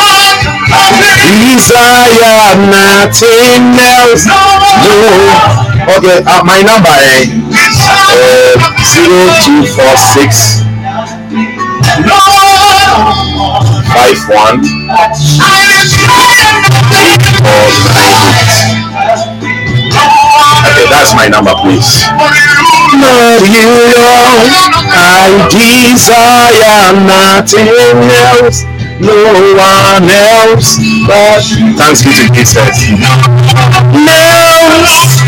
Desire nothing else. No. Okay, uh, my number is uh, zero two four six five one eight four nine eight. Okay, that's my number, please. Lord, you know I desire nothing else, no one else but thanks be to Jesus. Else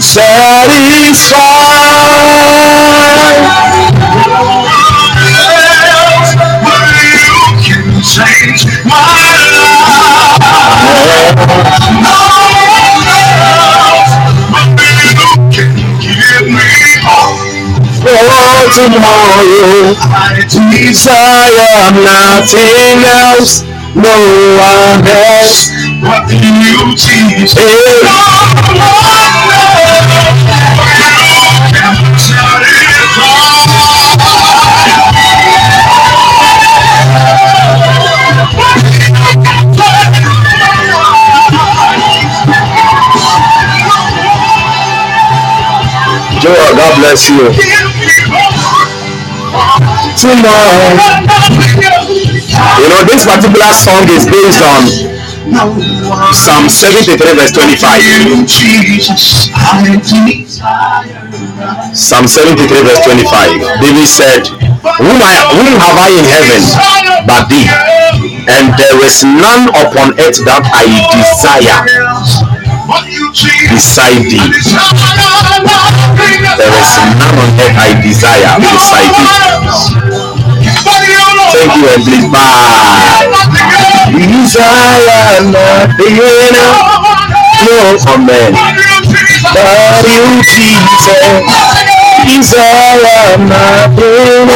satisfied. Change my life. Tomorrow, I desire nothing else, no one else. What you teach Hey. Joel, God bless you. Tomorrow. You know, this particular song is based on Psalm 73, verse 25. Psalm 73, verse 25. David said, whom, I, whom have I in heaven but thee? And there is none upon earth that I desire beside thee. There is none on earth I desire beside thee. Thank you and please bye. Desire nothing else, no amen. But you Jesus, desire nothing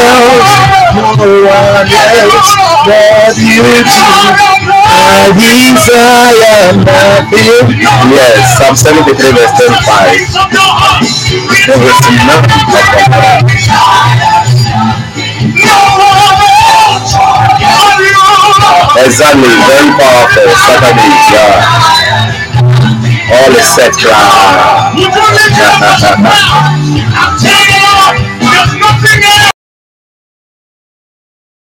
no one else but you. I desire nothing. Yes, Psalm 73 verse 35. There is none Exactly, very powerful. Saturday, yeah. All is set cloud.